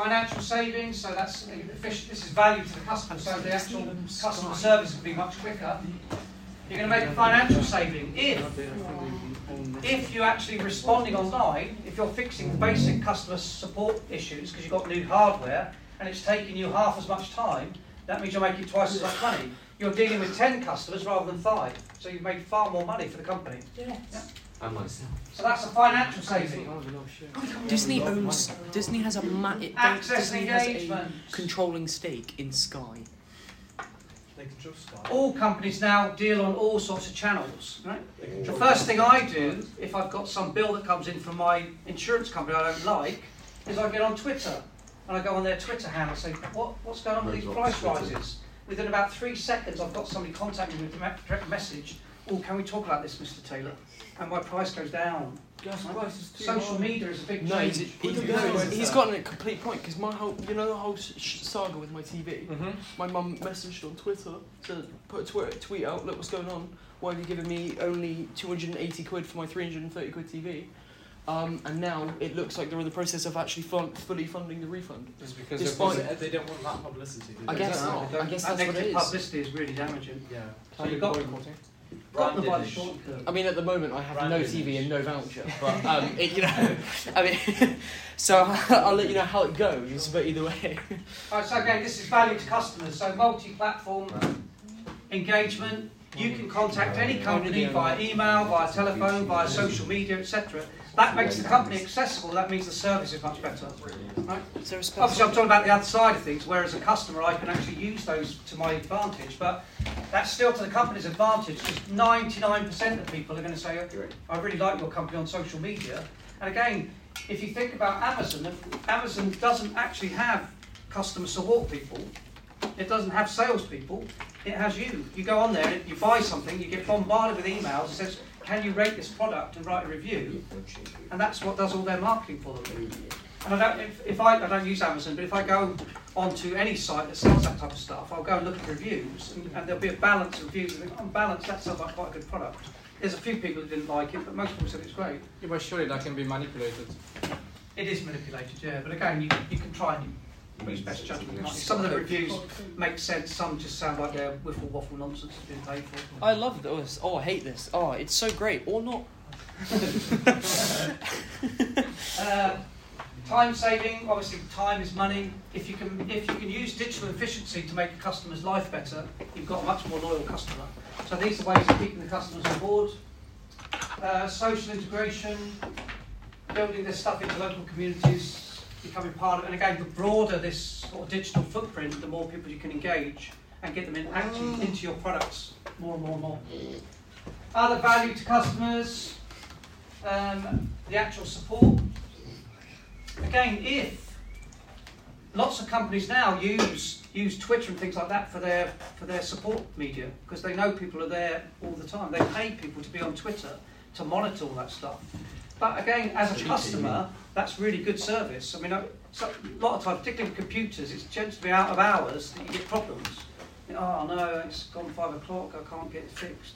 [SPEAKER 2] Financial savings, so that's efficient. This is value to the customer, so the actual customer service will be much quicker. You're going to make a financial saving if if you're actually responding online, if you're fixing basic customer support issues because you've got new hardware and it's taking you half as much time, that means you're making twice as much money. You're dealing with 10 customers rather than five, so you've made far more money for the company.
[SPEAKER 4] And myself.
[SPEAKER 2] So that's a financial saving.
[SPEAKER 3] Disney owns. Disney has a ma- it,
[SPEAKER 2] Access and
[SPEAKER 3] Disney has a
[SPEAKER 2] engagement.
[SPEAKER 3] controlling stake in Sky.
[SPEAKER 9] They control Sky.
[SPEAKER 2] All companies now deal on all sorts of channels. Right? The first thing I do, if I've got some bill that comes in from my insurance company I don't like, is I get on Twitter and I go on their Twitter handle and say, what, what's going on with these price rises? Within about three seconds, I've got somebody contacting me with a me- direct message. Oh, can we talk about this, Mr. Taylor? And my price goes down.
[SPEAKER 5] Gas prices too
[SPEAKER 2] Social
[SPEAKER 5] high.
[SPEAKER 2] media is a big
[SPEAKER 3] No,
[SPEAKER 2] change.
[SPEAKER 3] he's, he,
[SPEAKER 5] Look at
[SPEAKER 3] no,
[SPEAKER 5] that.
[SPEAKER 3] he's, he's got a complete point because my whole, you know, the whole sh- saga with my TV.
[SPEAKER 5] Mhm.
[SPEAKER 3] My mum messaged on Twitter to put a tw- tweet out, look what's going on. Why have you given me only 280 quid for my 330 quid TV? Um, and now it looks like they're in the process of actually fun- fully funding the refund.
[SPEAKER 5] It's because
[SPEAKER 3] Despite-
[SPEAKER 5] they're
[SPEAKER 9] They, they don't want that publicity. Do
[SPEAKER 3] I guess
[SPEAKER 9] Exactly.
[SPEAKER 3] not. I guess that's what it
[SPEAKER 2] negative
[SPEAKER 3] is.
[SPEAKER 2] publicity is really damaging.
[SPEAKER 9] Yeah.
[SPEAKER 2] So you've got
[SPEAKER 5] boycotting.
[SPEAKER 2] Got by the short curve.
[SPEAKER 3] I mean, at the moment, I have no
[SPEAKER 9] Branded
[SPEAKER 3] TV and no voucher, but um, it, you know, I mean, so I'll let you know how it goes. But either way,
[SPEAKER 2] Alright, so again, this is value to customers. So multi-platform engagement. You can contact any company via email, via telephone, via social media, etc. That makes the company accessible. That means the service is much better. Right?
[SPEAKER 3] is there a
[SPEAKER 2] Obviously. I'm talking about the other side of things, Whereas a customer I can actually use those to my advantage, but that's still to the company's advantage because 99% of people are going to say, I really like your company on social media. And again, if you think about Amazon, Amazon doesn't actually have customer support people, it doesn't have salespeople, it has you. You go on there, you buy something, you get bombarded with emails that says, can you rate this product and write a review? And that's what does all their marketing for them. And I don't, if, if I, I don't use Amazon, but if I go onto any site that sells that type of stuff, I'll go and look at reviews, and, and there'll be a balance of reviews. And think, on balance, that sounds like quite a good product. There's a few people who didn't like it, but most people said it's great.
[SPEAKER 5] Yeah, but surely that can be manipulated.
[SPEAKER 2] It is manipulated, yeah, but again, you, you can try and use best judgment. can't? Some of the reviews make sense, some just sound like they're wiffle waffle nonsense that's been paid for.
[SPEAKER 3] I love this. Oh, I hate this. Oh, it's so great, or not.
[SPEAKER 2] Uh, time saving, obviously time is money. If you can if you can use digital efficiency to make a customer's life better, you've got a much more loyal customer. So these are ways of keeping the customers on board. Uh, social integration, building this stuff into local communities, becoming part of and again the broader this sort of digital footprint, the more people you can engage and get them in actually into your products more and more and more. Other value to customers, um, the actual support. Again, if lots of companies now use use Twitter and things like that for their for their support media because they know people are there all the time. They pay people to be on Twitter to monitor all that stuff. But again, as a customer, that's really good service. I mean, I- so, a lot of times, particularly with computers, it tends to be out of hours that you get problems. You know, Oh no, it's gone five o'clock. I can't get it fixed.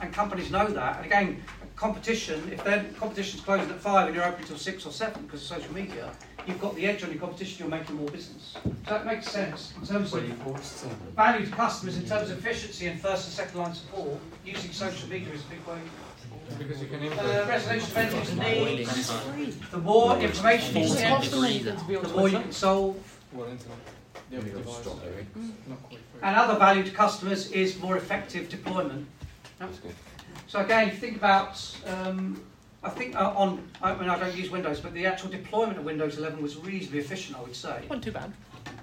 [SPEAKER 2] And companies know that. And again, competition, if their competition's closing at five and you're open till six or seven because of social media, you've got the edge on your competition, you're making more business. So that makes sense in terms of value to customers, in terms of efficiency and first and second line support, using social media is a big way.
[SPEAKER 5] Because you can
[SPEAKER 2] Uh, resolution of end needs, the more information you get, the more you can solve.
[SPEAKER 5] Well, internet. The other device. Not quite free.
[SPEAKER 2] And other value to customers is more effective deployment. So again, if you think about, um, I think uh, on, I mean, I don't use Windows, but the actual deployment of Windows 11 was reasonably efficient, I would say.
[SPEAKER 3] Wasn't too bad.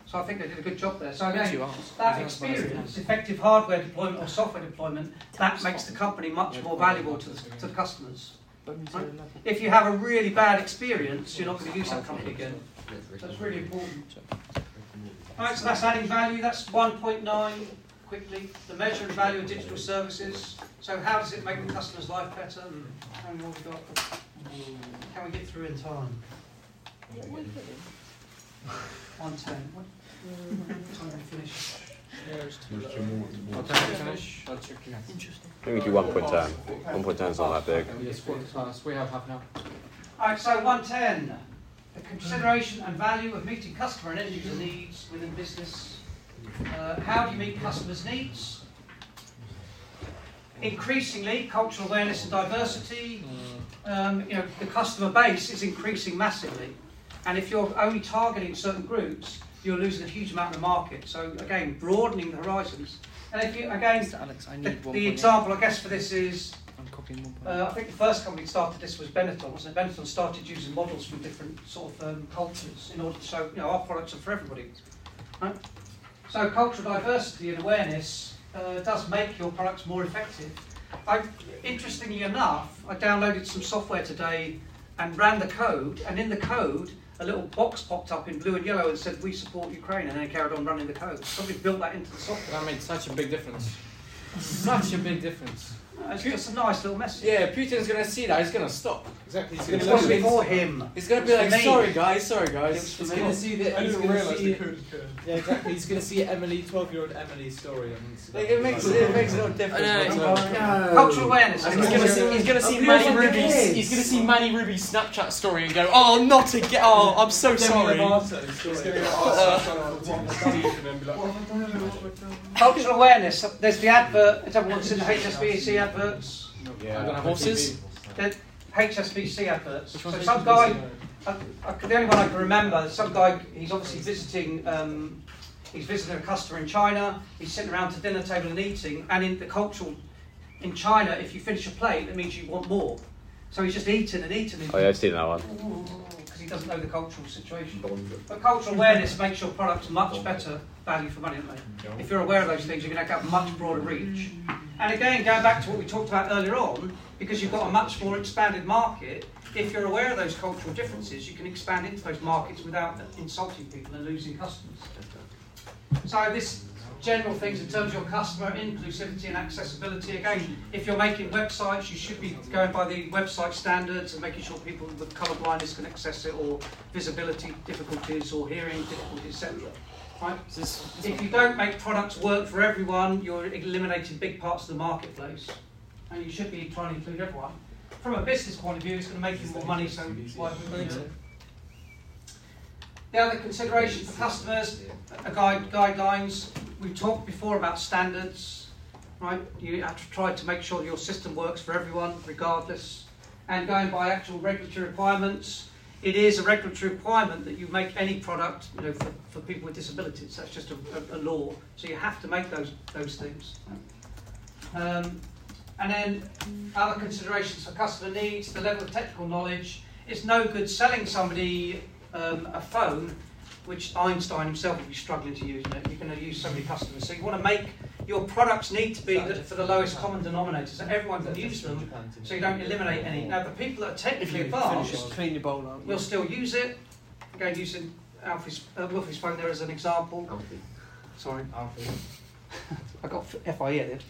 [SPEAKER 2] So I think they did a good job there. So again, that experience, effective hardware deployment or software deployment, that makes the company much more valuable to the, to the customers. If you have a really bad experience, you're not going to use that company again. So it's really important. Alright, so that's adding value. That's 1.9 quickly. The measure and value of digital services. So how does it make the customer's life better? And what have we got? Can we get through in time? 110. What time do we finish?
[SPEAKER 5] What time to finish? I'll check.
[SPEAKER 3] Interesting.
[SPEAKER 1] I think we do 1.10. 1.10 is not that big.
[SPEAKER 5] Yes. We have half an hour.
[SPEAKER 2] Alright, so 110. The consideration and value of meeting customer and end user needs within business. Uh, how do you meet customers' needs? Increasingly, cultural awareness and diversity. Um, you know, the customer base is increasing massively. And if you're only targeting certain groups, you're losing a huge amount of the market. So again, broadening the horizons. And if you, again,
[SPEAKER 3] Alex, I
[SPEAKER 2] the,
[SPEAKER 3] need one.
[SPEAKER 2] the example I guess for this is
[SPEAKER 3] I'm copying one. point.
[SPEAKER 2] uh, I think the first company that started this was Benetton, wasn't it? Benetton started using models from different sort of um, cultures in order to show, you know, our products are for everybody. Right? So cultural diversity and awareness uh, does make your products more effective. I, interestingly enough, I downloaded some software today and ran the code, and in the code, a little box popped up in blue and yellow and said, "We support Ukraine," and then it carried on running the code. Somebody built that into the software.
[SPEAKER 5] That made such a big difference. Such a big difference.
[SPEAKER 2] It's just a nice little message.
[SPEAKER 5] Yeah, Putin's gonna see that. He's gonna stop. Exactly. He's
[SPEAKER 2] It
[SPEAKER 5] gonna
[SPEAKER 2] wasn't for him.
[SPEAKER 5] He's gonna be like,
[SPEAKER 2] me.
[SPEAKER 5] sorry guys, sorry guys.
[SPEAKER 9] He's gonna see that.
[SPEAKER 8] I didn't realise
[SPEAKER 9] see.
[SPEAKER 8] the code.
[SPEAKER 9] Yeah, exactly. He's gonna see Emily, twelve-year-old Emily story. And see
[SPEAKER 5] Like, it makes it makes no difference.
[SPEAKER 3] I know.
[SPEAKER 5] Oh,
[SPEAKER 2] cultural awareness.
[SPEAKER 3] He's
[SPEAKER 2] isn't it?
[SPEAKER 3] gonna see, he's gonna see Manny
[SPEAKER 9] the
[SPEAKER 3] Ruby's.
[SPEAKER 9] kids.
[SPEAKER 3] He's gonna see Manny Ruby's Snapchat story and go, "Oh, not again! Oh, I'm so sorry."
[SPEAKER 9] Lovato
[SPEAKER 8] He's
[SPEAKER 9] story.
[SPEAKER 8] going to get asked to try to teeth and then be like,
[SPEAKER 2] Cultural awareness. There's the advert. Has everyone seen the HSBC adverts,
[SPEAKER 5] Yeah.
[SPEAKER 3] Horses?
[SPEAKER 2] They're HSBC adverts. So
[SPEAKER 3] one's
[SPEAKER 2] some guy, I, I, the only one I can remember, some guy, he's obviously visiting, um, he's visiting a customer in China, he's sitting around to dinner table and eating, and in the cultural, in China, if you finish a plate, it means you want more. So he's just eating and eating and
[SPEAKER 1] Oh yeah, I've seen that one.
[SPEAKER 2] because he doesn't know the cultural situation. But cultural awareness makes your products much better value for money, don't? If you're aware of those things, you're going to have much broader reach. And again, going back to what we talked about earlier on, because you've got a much more expanded market, if you're aware of those cultural differences, you can expand into those markets without insulting people and losing customers. So this general things in terms of your customer inclusivity and accessibility. Again, if you're making websites, you should be going by the website standards and making sure people with colour blindness can access it, or visibility difficulties, or hearing difficulties, etc. Right? If you don't make products work for everyone, you're eliminating big parts of the marketplace, and you should be trying to include everyone. From a business point of view, it's going to make you more money, so why would we need it? The other consideration for customers, a guide, guidelines. We talked before about standards, right? You have to try to make sure your system works for everyone, regardless. And going by actual regulatory requirements, it is a regulatory requirement that you make any product, you know, for, for people with disabilities. That's just a, a, a law. So you have to make those those things. Um, and then other considerations for customer needs, the level of technical knowledge. It's no good selling somebody um, a phone which Einstein himself would be struggling to use. You know, you're going to use so many customers. So you want to make your products need to be the, for the lowest common denominator, so everyone can use them, so you don't eliminate any. Now, the people that are technically advanced
[SPEAKER 3] finish, clean your bowl out.
[SPEAKER 2] will still use it. Again, using Alfie's, uh, Wilfie's phone there as an example. Sorry, Alfie. I got FIE at it.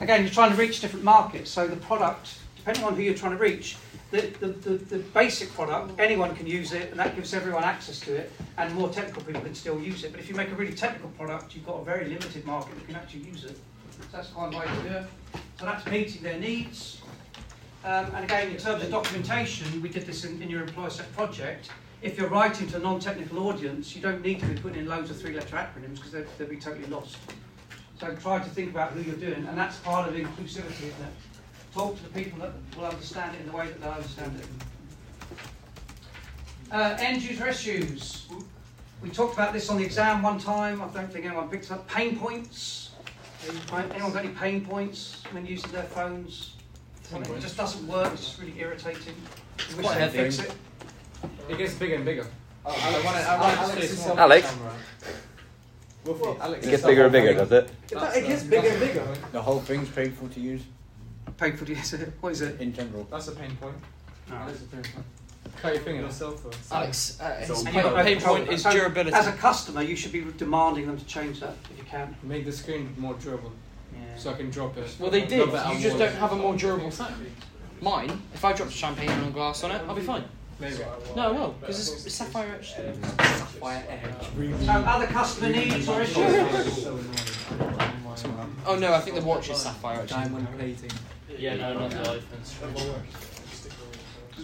[SPEAKER 2] Again, you're trying to reach different markets, so the product, depending on who you're trying to reach, the, the, the, the basic product, anyone can use it, and that gives everyone access to it, and more technical people can still use it. But if you make a really technical product, you've got a very limited market that can actually use it. So that's to do it. So that's meeting their needs. Um, and again, in terms of documentation, we did this in, in your employer set project. If you're writing to a non-technical audience, you don't need to be putting in loads of three-letter acronyms because they'll be totally lost. So try to think about who you're doing, and that's part of inclusivity, isn't it? Talk to the people that will understand it in the way that they understand it. Uh, end user issues. We talked about this on the exam one time. I don't think anyone picked up. Pain points. Anyone got any pain points when using their phones? Something that just doesn't work. It's just really irritating. You wish
[SPEAKER 3] quite
[SPEAKER 2] they'd fix it.
[SPEAKER 5] It gets bigger and bigger.
[SPEAKER 9] Oh, Alex,
[SPEAKER 5] want to. I
[SPEAKER 9] Alex,
[SPEAKER 5] want to
[SPEAKER 9] Alex
[SPEAKER 5] say
[SPEAKER 9] is
[SPEAKER 5] something.
[SPEAKER 1] Alex?
[SPEAKER 9] Wolfie, Alex
[SPEAKER 1] It
[SPEAKER 9] is
[SPEAKER 1] gets bigger and bigger, does it?
[SPEAKER 5] That's-
[SPEAKER 9] It gets bigger and bigger.
[SPEAKER 5] The whole thing's painful to use
[SPEAKER 2] Painful to use it. What is it?
[SPEAKER 5] in general.
[SPEAKER 9] That's a pain point.
[SPEAKER 5] That's a pain point. Cut your finger.
[SPEAKER 9] Your cell phone.
[SPEAKER 3] Alex, uh, his
[SPEAKER 2] And
[SPEAKER 3] pain,
[SPEAKER 2] you've got no
[SPEAKER 3] pain point is durability.
[SPEAKER 2] As a customer, you should be demanding them to change that if you can.
[SPEAKER 5] Make the screen more durable, so I can drop it.
[SPEAKER 3] Well, they did.
[SPEAKER 5] Drop it
[SPEAKER 3] You just don't have a more durable phone. Mine, if I dropped champagne on glass on it, I'll be fine.
[SPEAKER 5] Maybe.
[SPEAKER 3] No, I will, because it's, it's sapphire etched. Sapphire etched.
[SPEAKER 2] So other customer needs or issues?
[SPEAKER 3] Oh no, I think the watch is sapphire etched.
[SPEAKER 9] Diamond plating.
[SPEAKER 10] Yeah, no, not the iPhones.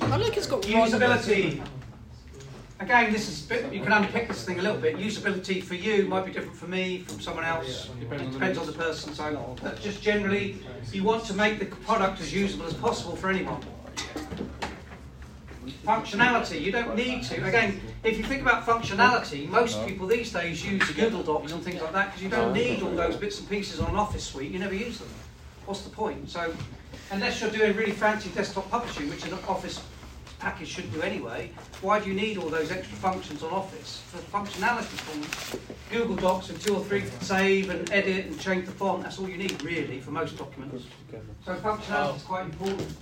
[SPEAKER 3] I like it's got
[SPEAKER 2] Usability. Again, this is bit, you can unpick this thing a little bit. Usability for you might be different for me, from someone else.
[SPEAKER 5] Depends on
[SPEAKER 2] It
[SPEAKER 5] the
[SPEAKER 2] depends on the person. So, but just generally, you want to make the product as usable as possible for anyone. Functionality, you don't need to. Again, if you think about functionality, most people these days use Google Docs and things like that because you don't need all those bits and pieces on an office suite. You never use them. What's the point? So, unless you're doing really fancy desktop publishing, which an office package should do anyway, why do you need all those extra functions on Office? For functionality Google Docs and two or three save and edit and change the font, that's all you need really for most documents. So functionality is quite important.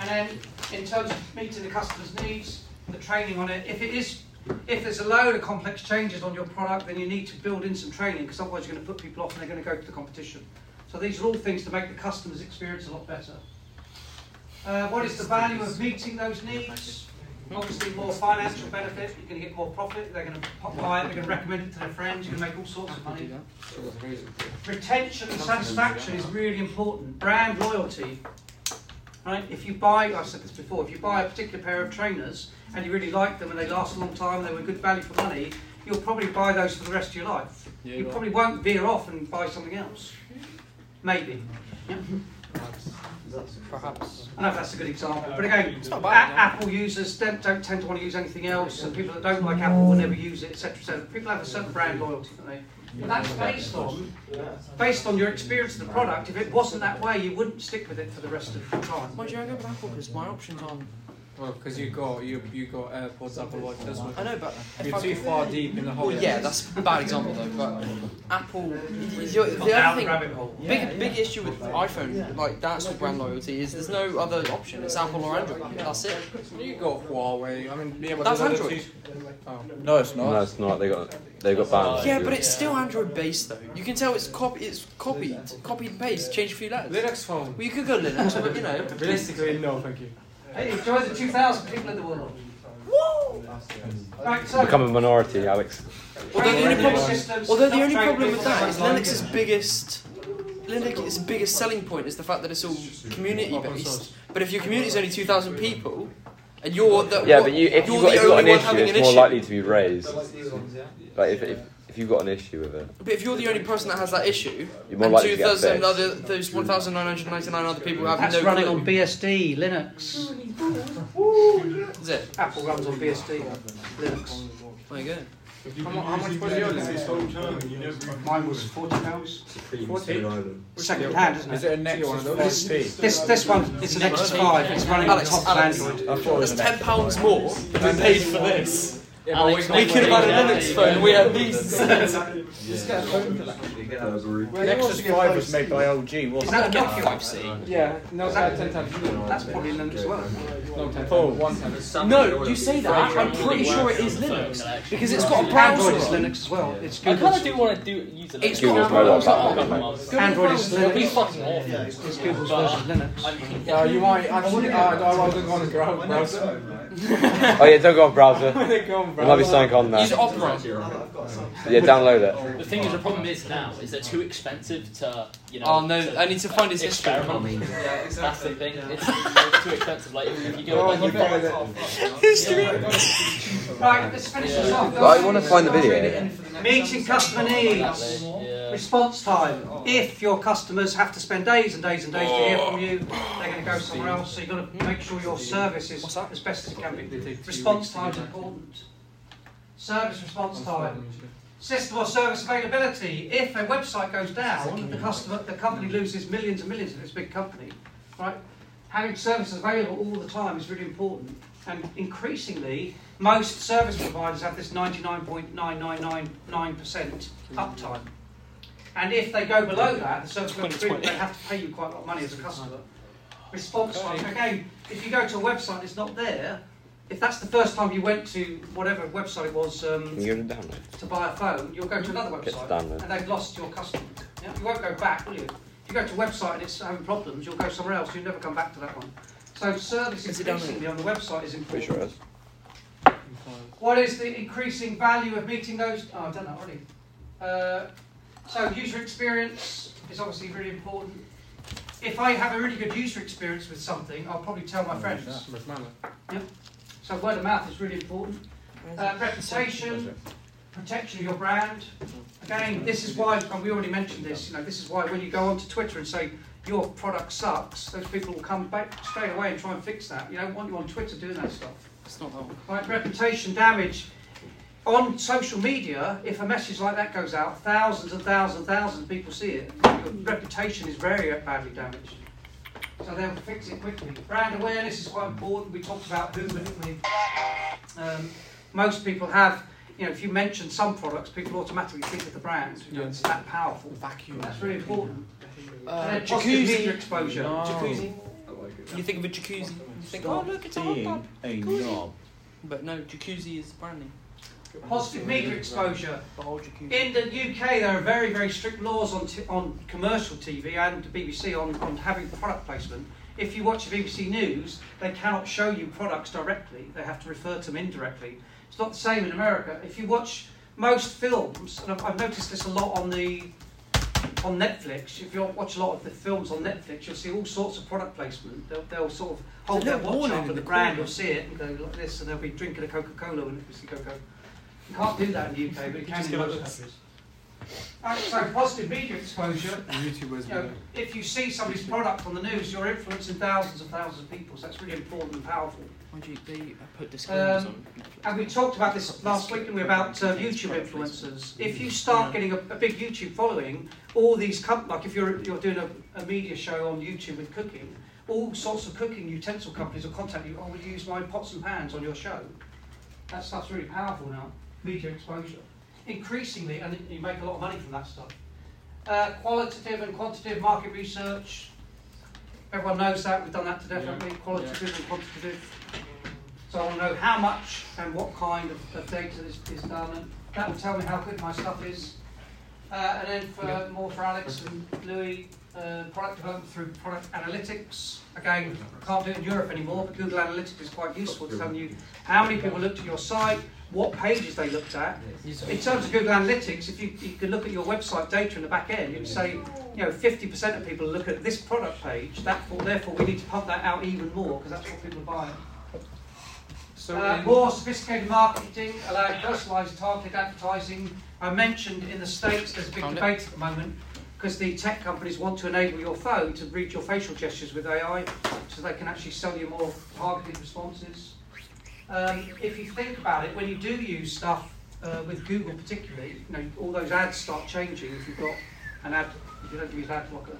[SPEAKER 2] And then in terms of meeting the customer's needs, the training on it, if it is if there's a load of complex changes on your product, then you need to build in some training because otherwise you're going to put people off and they're going to go to the competition. So these are all things to make the customer's experience a lot better. Uh, what is the value of meeting those needs? Obviously, more financial benefit. You're going to get more profit. They're going to pop buy it. They're going to recommend it to their friends. You're going to make all sorts of money. Retention and satisfaction is really important. Brand loyalty. Right? If you buy, I said this before, if you buy a particular pair of trainers and you really like them and they last a long time, they were good value for money, you'll probably buy those for the rest of your life. you probably won't veer off and buy something else. Maybe.
[SPEAKER 5] Perhaps.
[SPEAKER 2] I know that's a good example, but again,
[SPEAKER 3] It's
[SPEAKER 2] a-
[SPEAKER 3] no.
[SPEAKER 2] Apple users don't, don't tend to want to use anything else, and people that don't like Apple will never use it, etc. etc. People have a certain brand loyalty, don't they? That's based on based on your experience of the product. If it wasn't that way, you wouldn't stick with it for the rest of the time.
[SPEAKER 3] Why do you go with Apple? Because my options aren't.
[SPEAKER 5] Well, because you got you you got AirPods, Apple Watch. That's what.
[SPEAKER 3] I know, but if
[SPEAKER 5] You're
[SPEAKER 3] I
[SPEAKER 5] too
[SPEAKER 3] could-
[SPEAKER 5] far deep in the hole.
[SPEAKER 3] Well, yeah, that's a bad example though. But Apple, the, the other thing,
[SPEAKER 2] rabbit hole.
[SPEAKER 3] big big issue with iPhone, like that's with brand loyalty, is there's no other option. It's Apple or Android. That's it.
[SPEAKER 5] You got Huawei. I mean, yeah, but
[SPEAKER 3] That's
[SPEAKER 5] the other
[SPEAKER 3] Android.
[SPEAKER 5] two- Oh.
[SPEAKER 9] No, it's not.
[SPEAKER 1] No, it's not. They got they got banned.
[SPEAKER 3] Yeah, but it's still Android based though. You can tell it's copy, it's copied, copied and paste, changed a few letters.
[SPEAKER 5] Linux phone.
[SPEAKER 3] Well, you could go Linux, but you know.
[SPEAKER 5] Realistically, no, thank you.
[SPEAKER 2] Hey, enjoy the 2,000 people in the world. Right, so
[SPEAKER 1] become a minority, Alex.
[SPEAKER 3] Although the only problem,
[SPEAKER 2] systems,
[SPEAKER 3] although the only problem with that is
[SPEAKER 2] like
[SPEAKER 3] Linux's biggest Linux's biggest selling point is the fact that it's all community based. But if your community is only two thousand people, and you're the
[SPEAKER 1] Yeah, but you, if
[SPEAKER 3] you're
[SPEAKER 1] you've got, if you've got an issue,
[SPEAKER 3] having
[SPEAKER 1] it's
[SPEAKER 3] an
[SPEAKER 1] more
[SPEAKER 3] issue.
[SPEAKER 1] likely to be raised. Like if, if, if you've got an issue with it,
[SPEAKER 3] But if you're the only person that has that issue,
[SPEAKER 1] you're more
[SPEAKER 3] and
[SPEAKER 1] likely to get
[SPEAKER 3] thousand
[SPEAKER 1] fixed.
[SPEAKER 3] other those one thousand nine hundred ninety nine other people have
[SPEAKER 2] That's
[SPEAKER 3] no
[SPEAKER 2] running
[SPEAKER 3] clue.
[SPEAKER 2] on BSD, Linux.
[SPEAKER 3] Is it?
[SPEAKER 2] Apple runs on BSD, Linux.
[SPEAKER 3] There you go.
[SPEAKER 5] How, mu- how much was your Linux?
[SPEAKER 2] Mine was forty pounds.
[SPEAKER 5] Forty.
[SPEAKER 2] Second hand, isn't
[SPEAKER 5] Is
[SPEAKER 2] it?
[SPEAKER 5] it a Nexus
[SPEAKER 2] This,
[SPEAKER 5] 4P?
[SPEAKER 2] this this one, it's an X5. It's running on
[SPEAKER 3] Alex,
[SPEAKER 2] top of
[SPEAKER 3] Alex.
[SPEAKER 2] Android.
[SPEAKER 3] That's ten pounds more than we paid for this.
[SPEAKER 5] Yeah,
[SPEAKER 10] Alex,
[SPEAKER 5] we,
[SPEAKER 3] We could have had a Linux phone. We had these.
[SPEAKER 9] Just get a phone collection.
[SPEAKER 5] Nexus 5 was made by LG,
[SPEAKER 2] Is
[SPEAKER 5] wasn't
[SPEAKER 2] that a
[SPEAKER 3] Get
[SPEAKER 2] Nokia?
[SPEAKER 3] five C.
[SPEAKER 5] Yeah, no,
[SPEAKER 2] Is that-
[SPEAKER 5] that's 10 times.
[SPEAKER 2] That's probably Linux as well.
[SPEAKER 5] No, 10 times. One time.
[SPEAKER 3] No, you say that. I'm pretty sure it is Linux because it's got a browser.
[SPEAKER 2] Android is. Linux as well. It's
[SPEAKER 10] I kind
[SPEAKER 2] Google's.
[SPEAKER 10] of do want to do use it.
[SPEAKER 3] It's
[SPEAKER 1] Google's
[SPEAKER 3] got a
[SPEAKER 1] mobile platform.
[SPEAKER 2] Android is
[SPEAKER 10] It'll be
[SPEAKER 2] Linux.
[SPEAKER 10] fucking awful.
[SPEAKER 2] It's Google's version of Linux.
[SPEAKER 10] I mean,
[SPEAKER 5] Uh, you might actually. Uh, I wasn't going to grow browser.
[SPEAKER 1] Oh yeah, don't go on browser.
[SPEAKER 5] Go on,
[SPEAKER 1] There might be
[SPEAKER 5] browser.
[SPEAKER 1] something on there.
[SPEAKER 3] Use Opera.
[SPEAKER 1] Yeah, download it.
[SPEAKER 10] the thing is, the problem is now is they're too expensive to you know.
[SPEAKER 3] Oh no,
[SPEAKER 10] to
[SPEAKER 3] I need to find his history.
[SPEAKER 10] experiment. That's the thing. It's, it's too expensive. Like if you go
[SPEAKER 5] Oh,
[SPEAKER 10] like you
[SPEAKER 5] look at it.
[SPEAKER 3] History.
[SPEAKER 2] Right, let's finish this off.
[SPEAKER 1] But I want to find the video.
[SPEAKER 2] Meeting customer needs.
[SPEAKER 10] Yeah.
[SPEAKER 2] Response time. Oh. If your customers have to spend days and days and days to hear from you, they're going to go oh. somewhere else. So you've got to make sure your service is as best as it can be. Response time is important. Service response time. System or service availability. If a website goes down, the customer, the company loses millions and millions of its big company, right? Having services available all the time is really important. And increasingly, most service providers have this 99.9999% uptime. And if they go below that, the service level agreement, they have to pay you quite a lot of money as a customer. Response time. Again, if you go to a website and it's not there, if that's the first time you went to whatever website it was um,
[SPEAKER 1] you go to
[SPEAKER 2] buy a phone, you'll go to another website and they've lost your customer. Yeah? You won't go back, will you? If you go to a website and it's having problems, you'll go somewhere else. You'll never come back to that one. So service
[SPEAKER 3] Is
[SPEAKER 2] increasingly on the website is important.
[SPEAKER 1] Pretty sure it is.
[SPEAKER 2] What is the increasing value of meeting those? Oh, I've done that already. Uh, so user experience is obviously really important. If I have a really good user experience with something, I'll probably tell my friends. So word of mouth is really important. Uh, reputation, protection of your brand. Again, this is why, and we already mentioned this. You know, this is why when you go onto Twitter and say your product sucks, those people will come back straight away and try and fix that. You don't want you on Twitter doing that stuff.
[SPEAKER 3] It's not that.
[SPEAKER 2] Right, reputation damage. On social media, if a message like that goes out, thousands and thousands and thousands of people see it. Your reputation is very badly damaged. So they'll fix it quickly. Brand awareness is quite important. We talked about who we. Um, most people have, you know, if you mention some products, people automatically think of the brand. You know, It's that powerful.
[SPEAKER 3] Vacuum.
[SPEAKER 2] That's really important.
[SPEAKER 3] Uh,
[SPEAKER 2] and then positive media
[SPEAKER 3] jacuzzi.
[SPEAKER 2] exposure.
[SPEAKER 3] Jacuzzi. You think of a jacuzzi, you think, oh look, it's a hot tub.
[SPEAKER 9] a knob.
[SPEAKER 3] But no, jacuzzi is branding.
[SPEAKER 2] Positive media exposure.
[SPEAKER 3] The whole jacuzzi.
[SPEAKER 2] In the UK, there are very, very strict laws on, t- on commercial TV and the BBC on, on having product placement. If you watch the BBC News, they cannot show you products directly. They have to refer to them indirectly. It's not the same in America. If you watch most films, and I've, I've noticed this a lot on the on Netflix. If you watch a lot of the films on Netflix, you'll see all sorts of product placement. They'll, they'll sort of hold their watch up at the brand, you'll see it and go like this, and they'll be drinking a Coca-Cola when you see Coca. You can't do that in the UK, but you can
[SPEAKER 3] Just
[SPEAKER 2] in
[SPEAKER 3] give
[SPEAKER 2] most countries. Uh, so positive media exposure.
[SPEAKER 5] YouTubers.
[SPEAKER 2] You know, if you see somebody's product on the news, you're influencing thousands and thousands of people. So that's really important and powerful.
[SPEAKER 3] Mind you, they put disclaimers
[SPEAKER 2] Um,
[SPEAKER 3] on.
[SPEAKER 2] And we talked about this last week, didn't we, about uh, YouTube influencers. If you start getting a, a big YouTube following, all these com- like if you're you're doing a, a media show on YouTube with cooking, all sorts of cooking utensil companies will contact you. Oh, will you use my pots and pans on your show? That stuff's really powerful now. Media exposure, increasingly, and you make a lot of money from that stuff. Uh, qualitative and quantitative market research. Everyone knows that. We've done that to death, haven't we? Qualitative and quantitative. So I want to know how much and what kind of, of data is, is done, and that will tell me how good my stuff is. Uh, and then for more for Alex and Louis, uh, product development through product analytics. Again, can't do it in Europe anymore, but Google Analytics is quite useful to tell you how many people looked at your site, what pages they looked at. In terms of Google Analytics, if you, you can look at your website data in the back end, you can say, you know, 50% of people look at this product page, that, therefore we need to pump that out even more because that's what people are buying.
[SPEAKER 5] So
[SPEAKER 2] Uh, more sophisticated marketing, allowing personalised targeted advertising. I mentioned in the States there's a big debate at the moment because the tech companies want to enable your phone to read your facial gestures with AI so they can actually sell you more targeted responses. Um, if you think about it, when you do use stuff uh, with Google particularly, you know, all those ads start changing if you've got an ad, if you don't use ad blocker.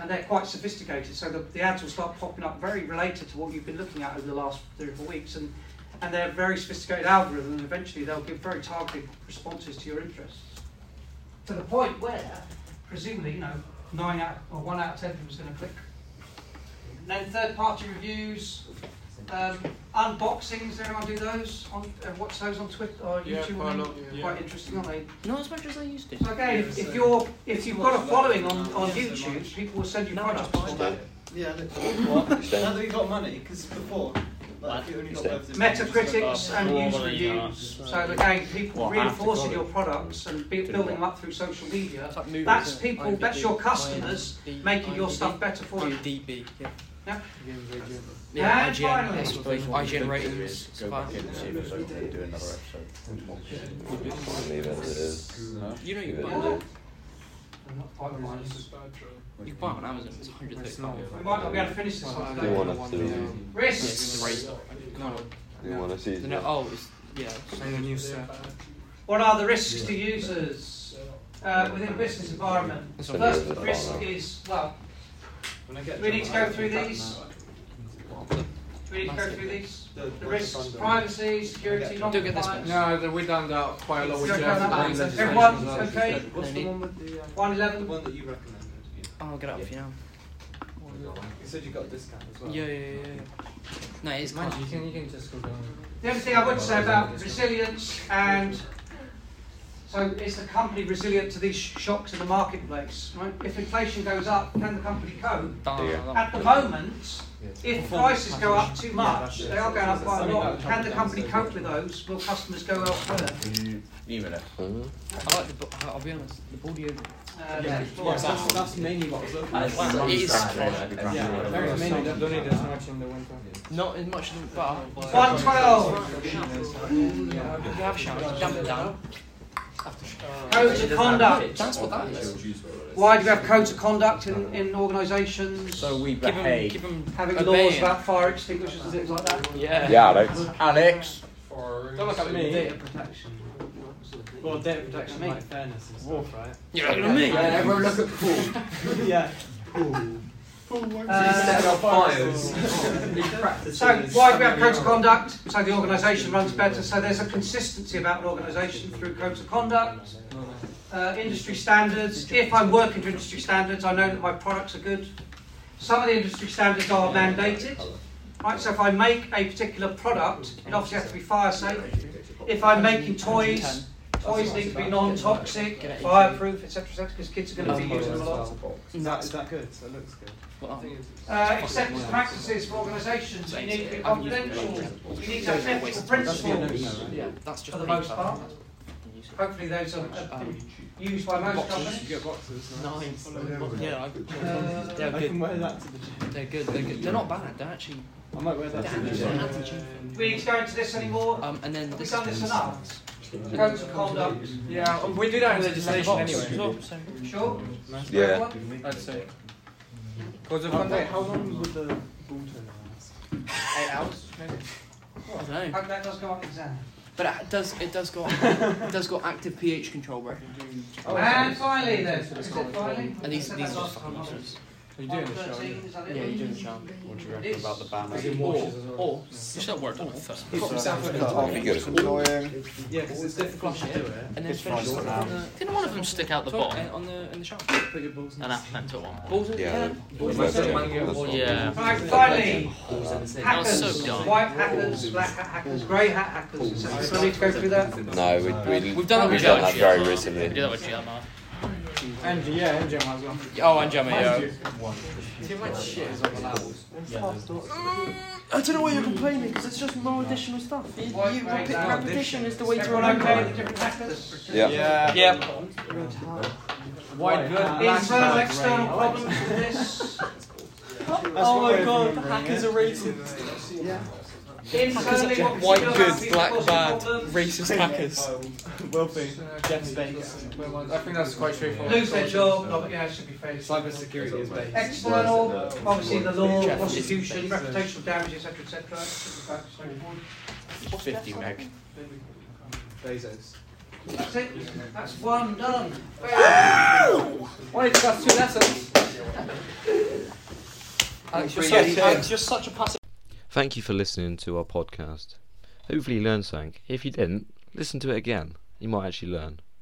[SPEAKER 2] And they're quite sophisticated, so the, the ads will start popping up very related to what you've been looking at over the last three or four weeks. And, and they're very sophisticated algorithms, and eventually they'll give very targeted responses to your interests. To the point where, presumably, you know, nine out or one out of ten people is going to click. And then third-party reviews, um, unboxings. Does anyone do those? On, uh, watch those on Twitter or
[SPEAKER 5] Yeah,
[SPEAKER 2] YouTube?
[SPEAKER 5] quite a
[SPEAKER 2] I
[SPEAKER 5] lot, yeah.
[SPEAKER 2] Quite interesting, aren't they?
[SPEAKER 3] Not as much as I used to.
[SPEAKER 2] So again, if, if you're if you've got a following on, on YouTube, people will send you
[SPEAKER 3] No, I
[SPEAKER 2] products.
[SPEAKER 3] just buy
[SPEAKER 9] Yeah, what? now that you've got money, because before, like, if only got both of them,
[SPEAKER 2] Metacritics and user reviews.
[SPEAKER 10] yeah.
[SPEAKER 2] So again, people
[SPEAKER 10] Well, half the
[SPEAKER 2] reinforcing your products and be, building them up through social media.
[SPEAKER 3] Like movies,
[SPEAKER 2] That's
[SPEAKER 3] isn't
[SPEAKER 2] people. That's your customers
[SPEAKER 3] IMDb,
[SPEAKER 2] making your stuff better for you.
[SPEAKER 3] IMDb, yeah.
[SPEAKER 2] Yeah.
[SPEAKER 3] Yeah,
[SPEAKER 2] And
[SPEAKER 3] IGN,
[SPEAKER 2] finally-
[SPEAKER 3] that sort of thing. IGN ratings,
[SPEAKER 7] Go
[SPEAKER 3] stuff
[SPEAKER 7] back
[SPEAKER 3] like
[SPEAKER 7] in and see if it's open and do another episode.
[SPEAKER 1] Leave it as it is.
[SPEAKER 3] that. You know you
[SPEAKER 1] Leave
[SPEAKER 3] can
[SPEAKER 1] it
[SPEAKER 3] buy
[SPEAKER 1] as
[SPEAKER 3] it.
[SPEAKER 2] I'm not quite reminded.
[SPEAKER 8] This is bad, Joe.
[SPEAKER 3] You can buy it on Amazon. It's 130 pounds.
[SPEAKER 2] We might not be able to finish this one
[SPEAKER 1] Do you want us to?
[SPEAKER 3] Yeah,
[SPEAKER 2] Risks.
[SPEAKER 3] it's the razor. No,
[SPEAKER 1] Do you want to see?
[SPEAKER 3] no, no, oh, it's, yeah.
[SPEAKER 5] And the new
[SPEAKER 8] They're
[SPEAKER 5] set.
[SPEAKER 8] bad.
[SPEAKER 2] What are the risks to users uh, within a business environment?
[SPEAKER 3] That's
[SPEAKER 2] First risk is well.
[SPEAKER 9] When I get
[SPEAKER 2] We need to go through these. We need to go through these.
[SPEAKER 9] now.
[SPEAKER 2] The risks: privacy, security,
[SPEAKER 3] Don't get this
[SPEAKER 2] non-compliance.
[SPEAKER 5] No, the, we done that quite a lot with
[SPEAKER 2] Go
[SPEAKER 5] Jeff.
[SPEAKER 2] down that
[SPEAKER 5] and
[SPEAKER 2] line.
[SPEAKER 5] legislation
[SPEAKER 2] Everyone, okay?
[SPEAKER 9] What's the one with the, uh,
[SPEAKER 2] One
[SPEAKER 9] the one that you recommended?
[SPEAKER 3] Oh, I'll get it up for you now.
[SPEAKER 9] You said you got a discount as well.
[SPEAKER 3] Yeah, yeah, yeah. yeah. No, it is
[SPEAKER 5] Mind you, you can, you can just go down.
[SPEAKER 2] The only thing I would say about resilience and so is the company resilient to these shocks in the marketplace? Right? If inflation goes up, can the company cope? At the moment, if prices go up too much, they are going up quite a lot. Can the company cope with those? Will customers go elsewhere?
[SPEAKER 7] Email it.
[SPEAKER 1] Mhm.
[SPEAKER 3] I like the. bo- I'll be honest. The ball deodorant.
[SPEAKER 2] Uh,
[SPEAKER 9] Yeah.
[SPEAKER 5] Yes, that's, that's mainly what.
[SPEAKER 3] It is.
[SPEAKER 5] Yeah, very mainly don't don't need as much in the winter.
[SPEAKER 3] Not as much as but.
[SPEAKER 2] One twelve.
[SPEAKER 3] You have showers. Dump it down.
[SPEAKER 2] Codes of conduct.
[SPEAKER 3] That's what that is.
[SPEAKER 2] Why do we have codes of conduct in, in organisations?
[SPEAKER 7] So we
[SPEAKER 3] Keep them.
[SPEAKER 7] behave.
[SPEAKER 3] Keep them.
[SPEAKER 2] Having laws
[SPEAKER 3] obeying.
[SPEAKER 2] about fire extinguishers and things like that.
[SPEAKER 3] Yeah.
[SPEAKER 1] Yeah, Alex.
[SPEAKER 7] Alex.
[SPEAKER 5] Don't look at me.
[SPEAKER 9] Data protection. Well, data protection,
[SPEAKER 2] Me.
[SPEAKER 9] like fairness and stuff, right?
[SPEAKER 3] You're looking at me.
[SPEAKER 9] Yeah, everyone look at Paul. yeah.
[SPEAKER 2] Uh,
[SPEAKER 9] Set up fires.
[SPEAKER 2] So why do we have codes of conduct? So the organisation runs better. So there's a consistency about an organisation through codes of conduct. Uh, industry standards. If I'm working to industry standards, I know that my products are good. Some of the industry standards are mandated. Right, so if I make a particular product, it obviously has to be fire safe. If I'm making toys, toys need to be non-toxic, fireproof, etc., etc., because kids are going to be using them a lot.
[SPEAKER 9] Is that, is that good? That looks good.
[SPEAKER 3] Well,
[SPEAKER 2] Uh, acceptance practices for organisations, you need to be confidential, you need to have ethical principles
[SPEAKER 3] Yeah, that's just
[SPEAKER 2] for the most part. Hopefully those are are used by most companies.
[SPEAKER 9] You get boxes.
[SPEAKER 3] Nice. Yeah, I,
[SPEAKER 2] Uh,
[SPEAKER 3] they're
[SPEAKER 9] I can
[SPEAKER 3] good.
[SPEAKER 9] wear that to the gym.
[SPEAKER 3] They're good. They're good. They're not bad. They're actually.
[SPEAKER 9] I might wear that to the
[SPEAKER 3] Damn,
[SPEAKER 9] gym.
[SPEAKER 3] it's anti-cheat.
[SPEAKER 2] We need to go into this anymore.
[SPEAKER 3] Um, and then
[SPEAKER 2] Have we
[SPEAKER 3] this
[SPEAKER 2] done this enough? Codes of conduct.
[SPEAKER 5] Yeah, um, we do that in legislation anyway.
[SPEAKER 2] Sure?
[SPEAKER 1] Yeah.
[SPEAKER 2] Everyone?
[SPEAKER 5] I'd say. Because of conduct, how long would the ball turn last? Eight hours, maybe?
[SPEAKER 3] I don't know.
[SPEAKER 2] Hope that does go on exam.
[SPEAKER 3] But it does it does got it does got active pH control, bro.
[SPEAKER 2] and finally then, is it finally?
[SPEAKER 3] And these
[SPEAKER 2] Said
[SPEAKER 3] these
[SPEAKER 2] that
[SPEAKER 3] are
[SPEAKER 2] last
[SPEAKER 3] fucking
[SPEAKER 2] time.
[SPEAKER 3] Useless.
[SPEAKER 5] Are you doing the show?
[SPEAKER 2] 113, is that it?
[SPEAKER 3] Yeah, you're doing the show.
[SPEAKER 7] What do you reckon about the ban?
[SPEAKER 5] Is it
[SPEAKER 7] on-
[SPEAKER 5] washes as well?
[SPEAKER 3] Or
[SPEAKER 10] You should have worked on it first.
[SPEAKER 5] Pop yourself in
[SPEAKER 1] That'd be good.
[SPEAKER 9] Annoying.
[SPEAKER 5] Yeah, because it's difficult to do it.
[SPEAKER 3] and then
[SPEAKER 7] It's
[SPEAKER 3] finish
[SPEAKER 7] fine
[SPEAKER 3] it
[SPEAKER 7] for now.
[SPEAKER 3] on the
[SPEAKER 10] Didn't one of them stick out the bottom?
[SPEAKER 3] on the in the shower.
[SPEAKER 5] Put your balls in
[SPEAKER 10] An applemental one.
[SPEAKER 3] Balls in
[SPEAKER 1] Yeah.
[SPEAKER 3] yeah.
[SPEAKER 1] Balls
[SPEAKER 3] Balls
[SPEAKER 1] in
[SPEAKER 3] in
[SPEAKER 1] the-
[SPEAKER 3] the-
[SPEAKER 1] that's.
[SPEAKER 10] Yeah.
[SPEAKER 2] Right, finally,
[SPEAKER 4] Balls in the same.
[SPEAKER 10] That was
[SPEAKER 2] hackers,
[SPEAKER 10] so dumb.
[SPEAKER 2] white hackers, black hat hackers, grey hat hackers. Do I need to go through that?
[SPEAKER 1] No, we, we,
[SPEAKER 3] We've done that
[SPEAKER 1] we've
[SPEAKER 3] with
[SPEAKER 1] done
[SPEAKER 3] Jam.
[SPEAKER 10] We did
[SPEAKER 1] recently.
[SPEAKER 10] that with GMR.
[SPEAKER 5] And yeah, MJ might as well.
[SPEAKER 3] Oh, and Jamie, yeah.
[SPEAKER 5] Too much shit is allowed.
[SPEAKER 3] I don't know why you're complaining because it's just more additional stuff. You, you,
[SPEAKER 2] White, grey,
[SPEAKER 3] repi- repetition is the way to
[SPEAKER 2] Everyone
[SPEAKER 3] remember.
[SPEAKER 2] okay different hackers?
[SPEAKER 1] Yeah.
[SPEAKER 5] Yeah.
[SPEAKER 3] Yep.
[SPEAKER 5] White good, black
[SPEAKER 2] Internal,
[SPEAKER 5] bad,
[SPEAKER 2] external
[SPEAKER 5] grey.
[SPEAKER 2] problems with this?
[SPEAKER 3] Oh my god, the hackers are racist.
[SPEAKER 2] Internally, what
[SPEAKER 3] White
[SPEAKER 2] we do
[SPEAKER 3] good, black bad, racist hackers.
[SPEAKER 5] Wealthy. Jeff Bezos. I think that's quite straightforward.
[SPEAKER 2] Lose their job, no, yeah, it should be fairly
[SPEAKER 5] Cyber security is based.
[SPEAKER 2] External, obviously the law,
[SPEAKER 3] Jeff
[SPEAKER 2] prosecution, reputational damage, etc., etc. Should be fairly straightforward.
[SPEAKER 3] 50 meg.
[SPEAKER 5] Bezos.
[SPEAKER 2] That's it. That's one done.
[SPEAKER 5] Why did you got two lessons?
[SPEAKER 3] Alex, you're, such. Alex, you're such a passive.
[SPEAKER 11] Thank you for listening to our podcast. Hopefully you learned something. If you didn't, listen to it again. You might actually learn.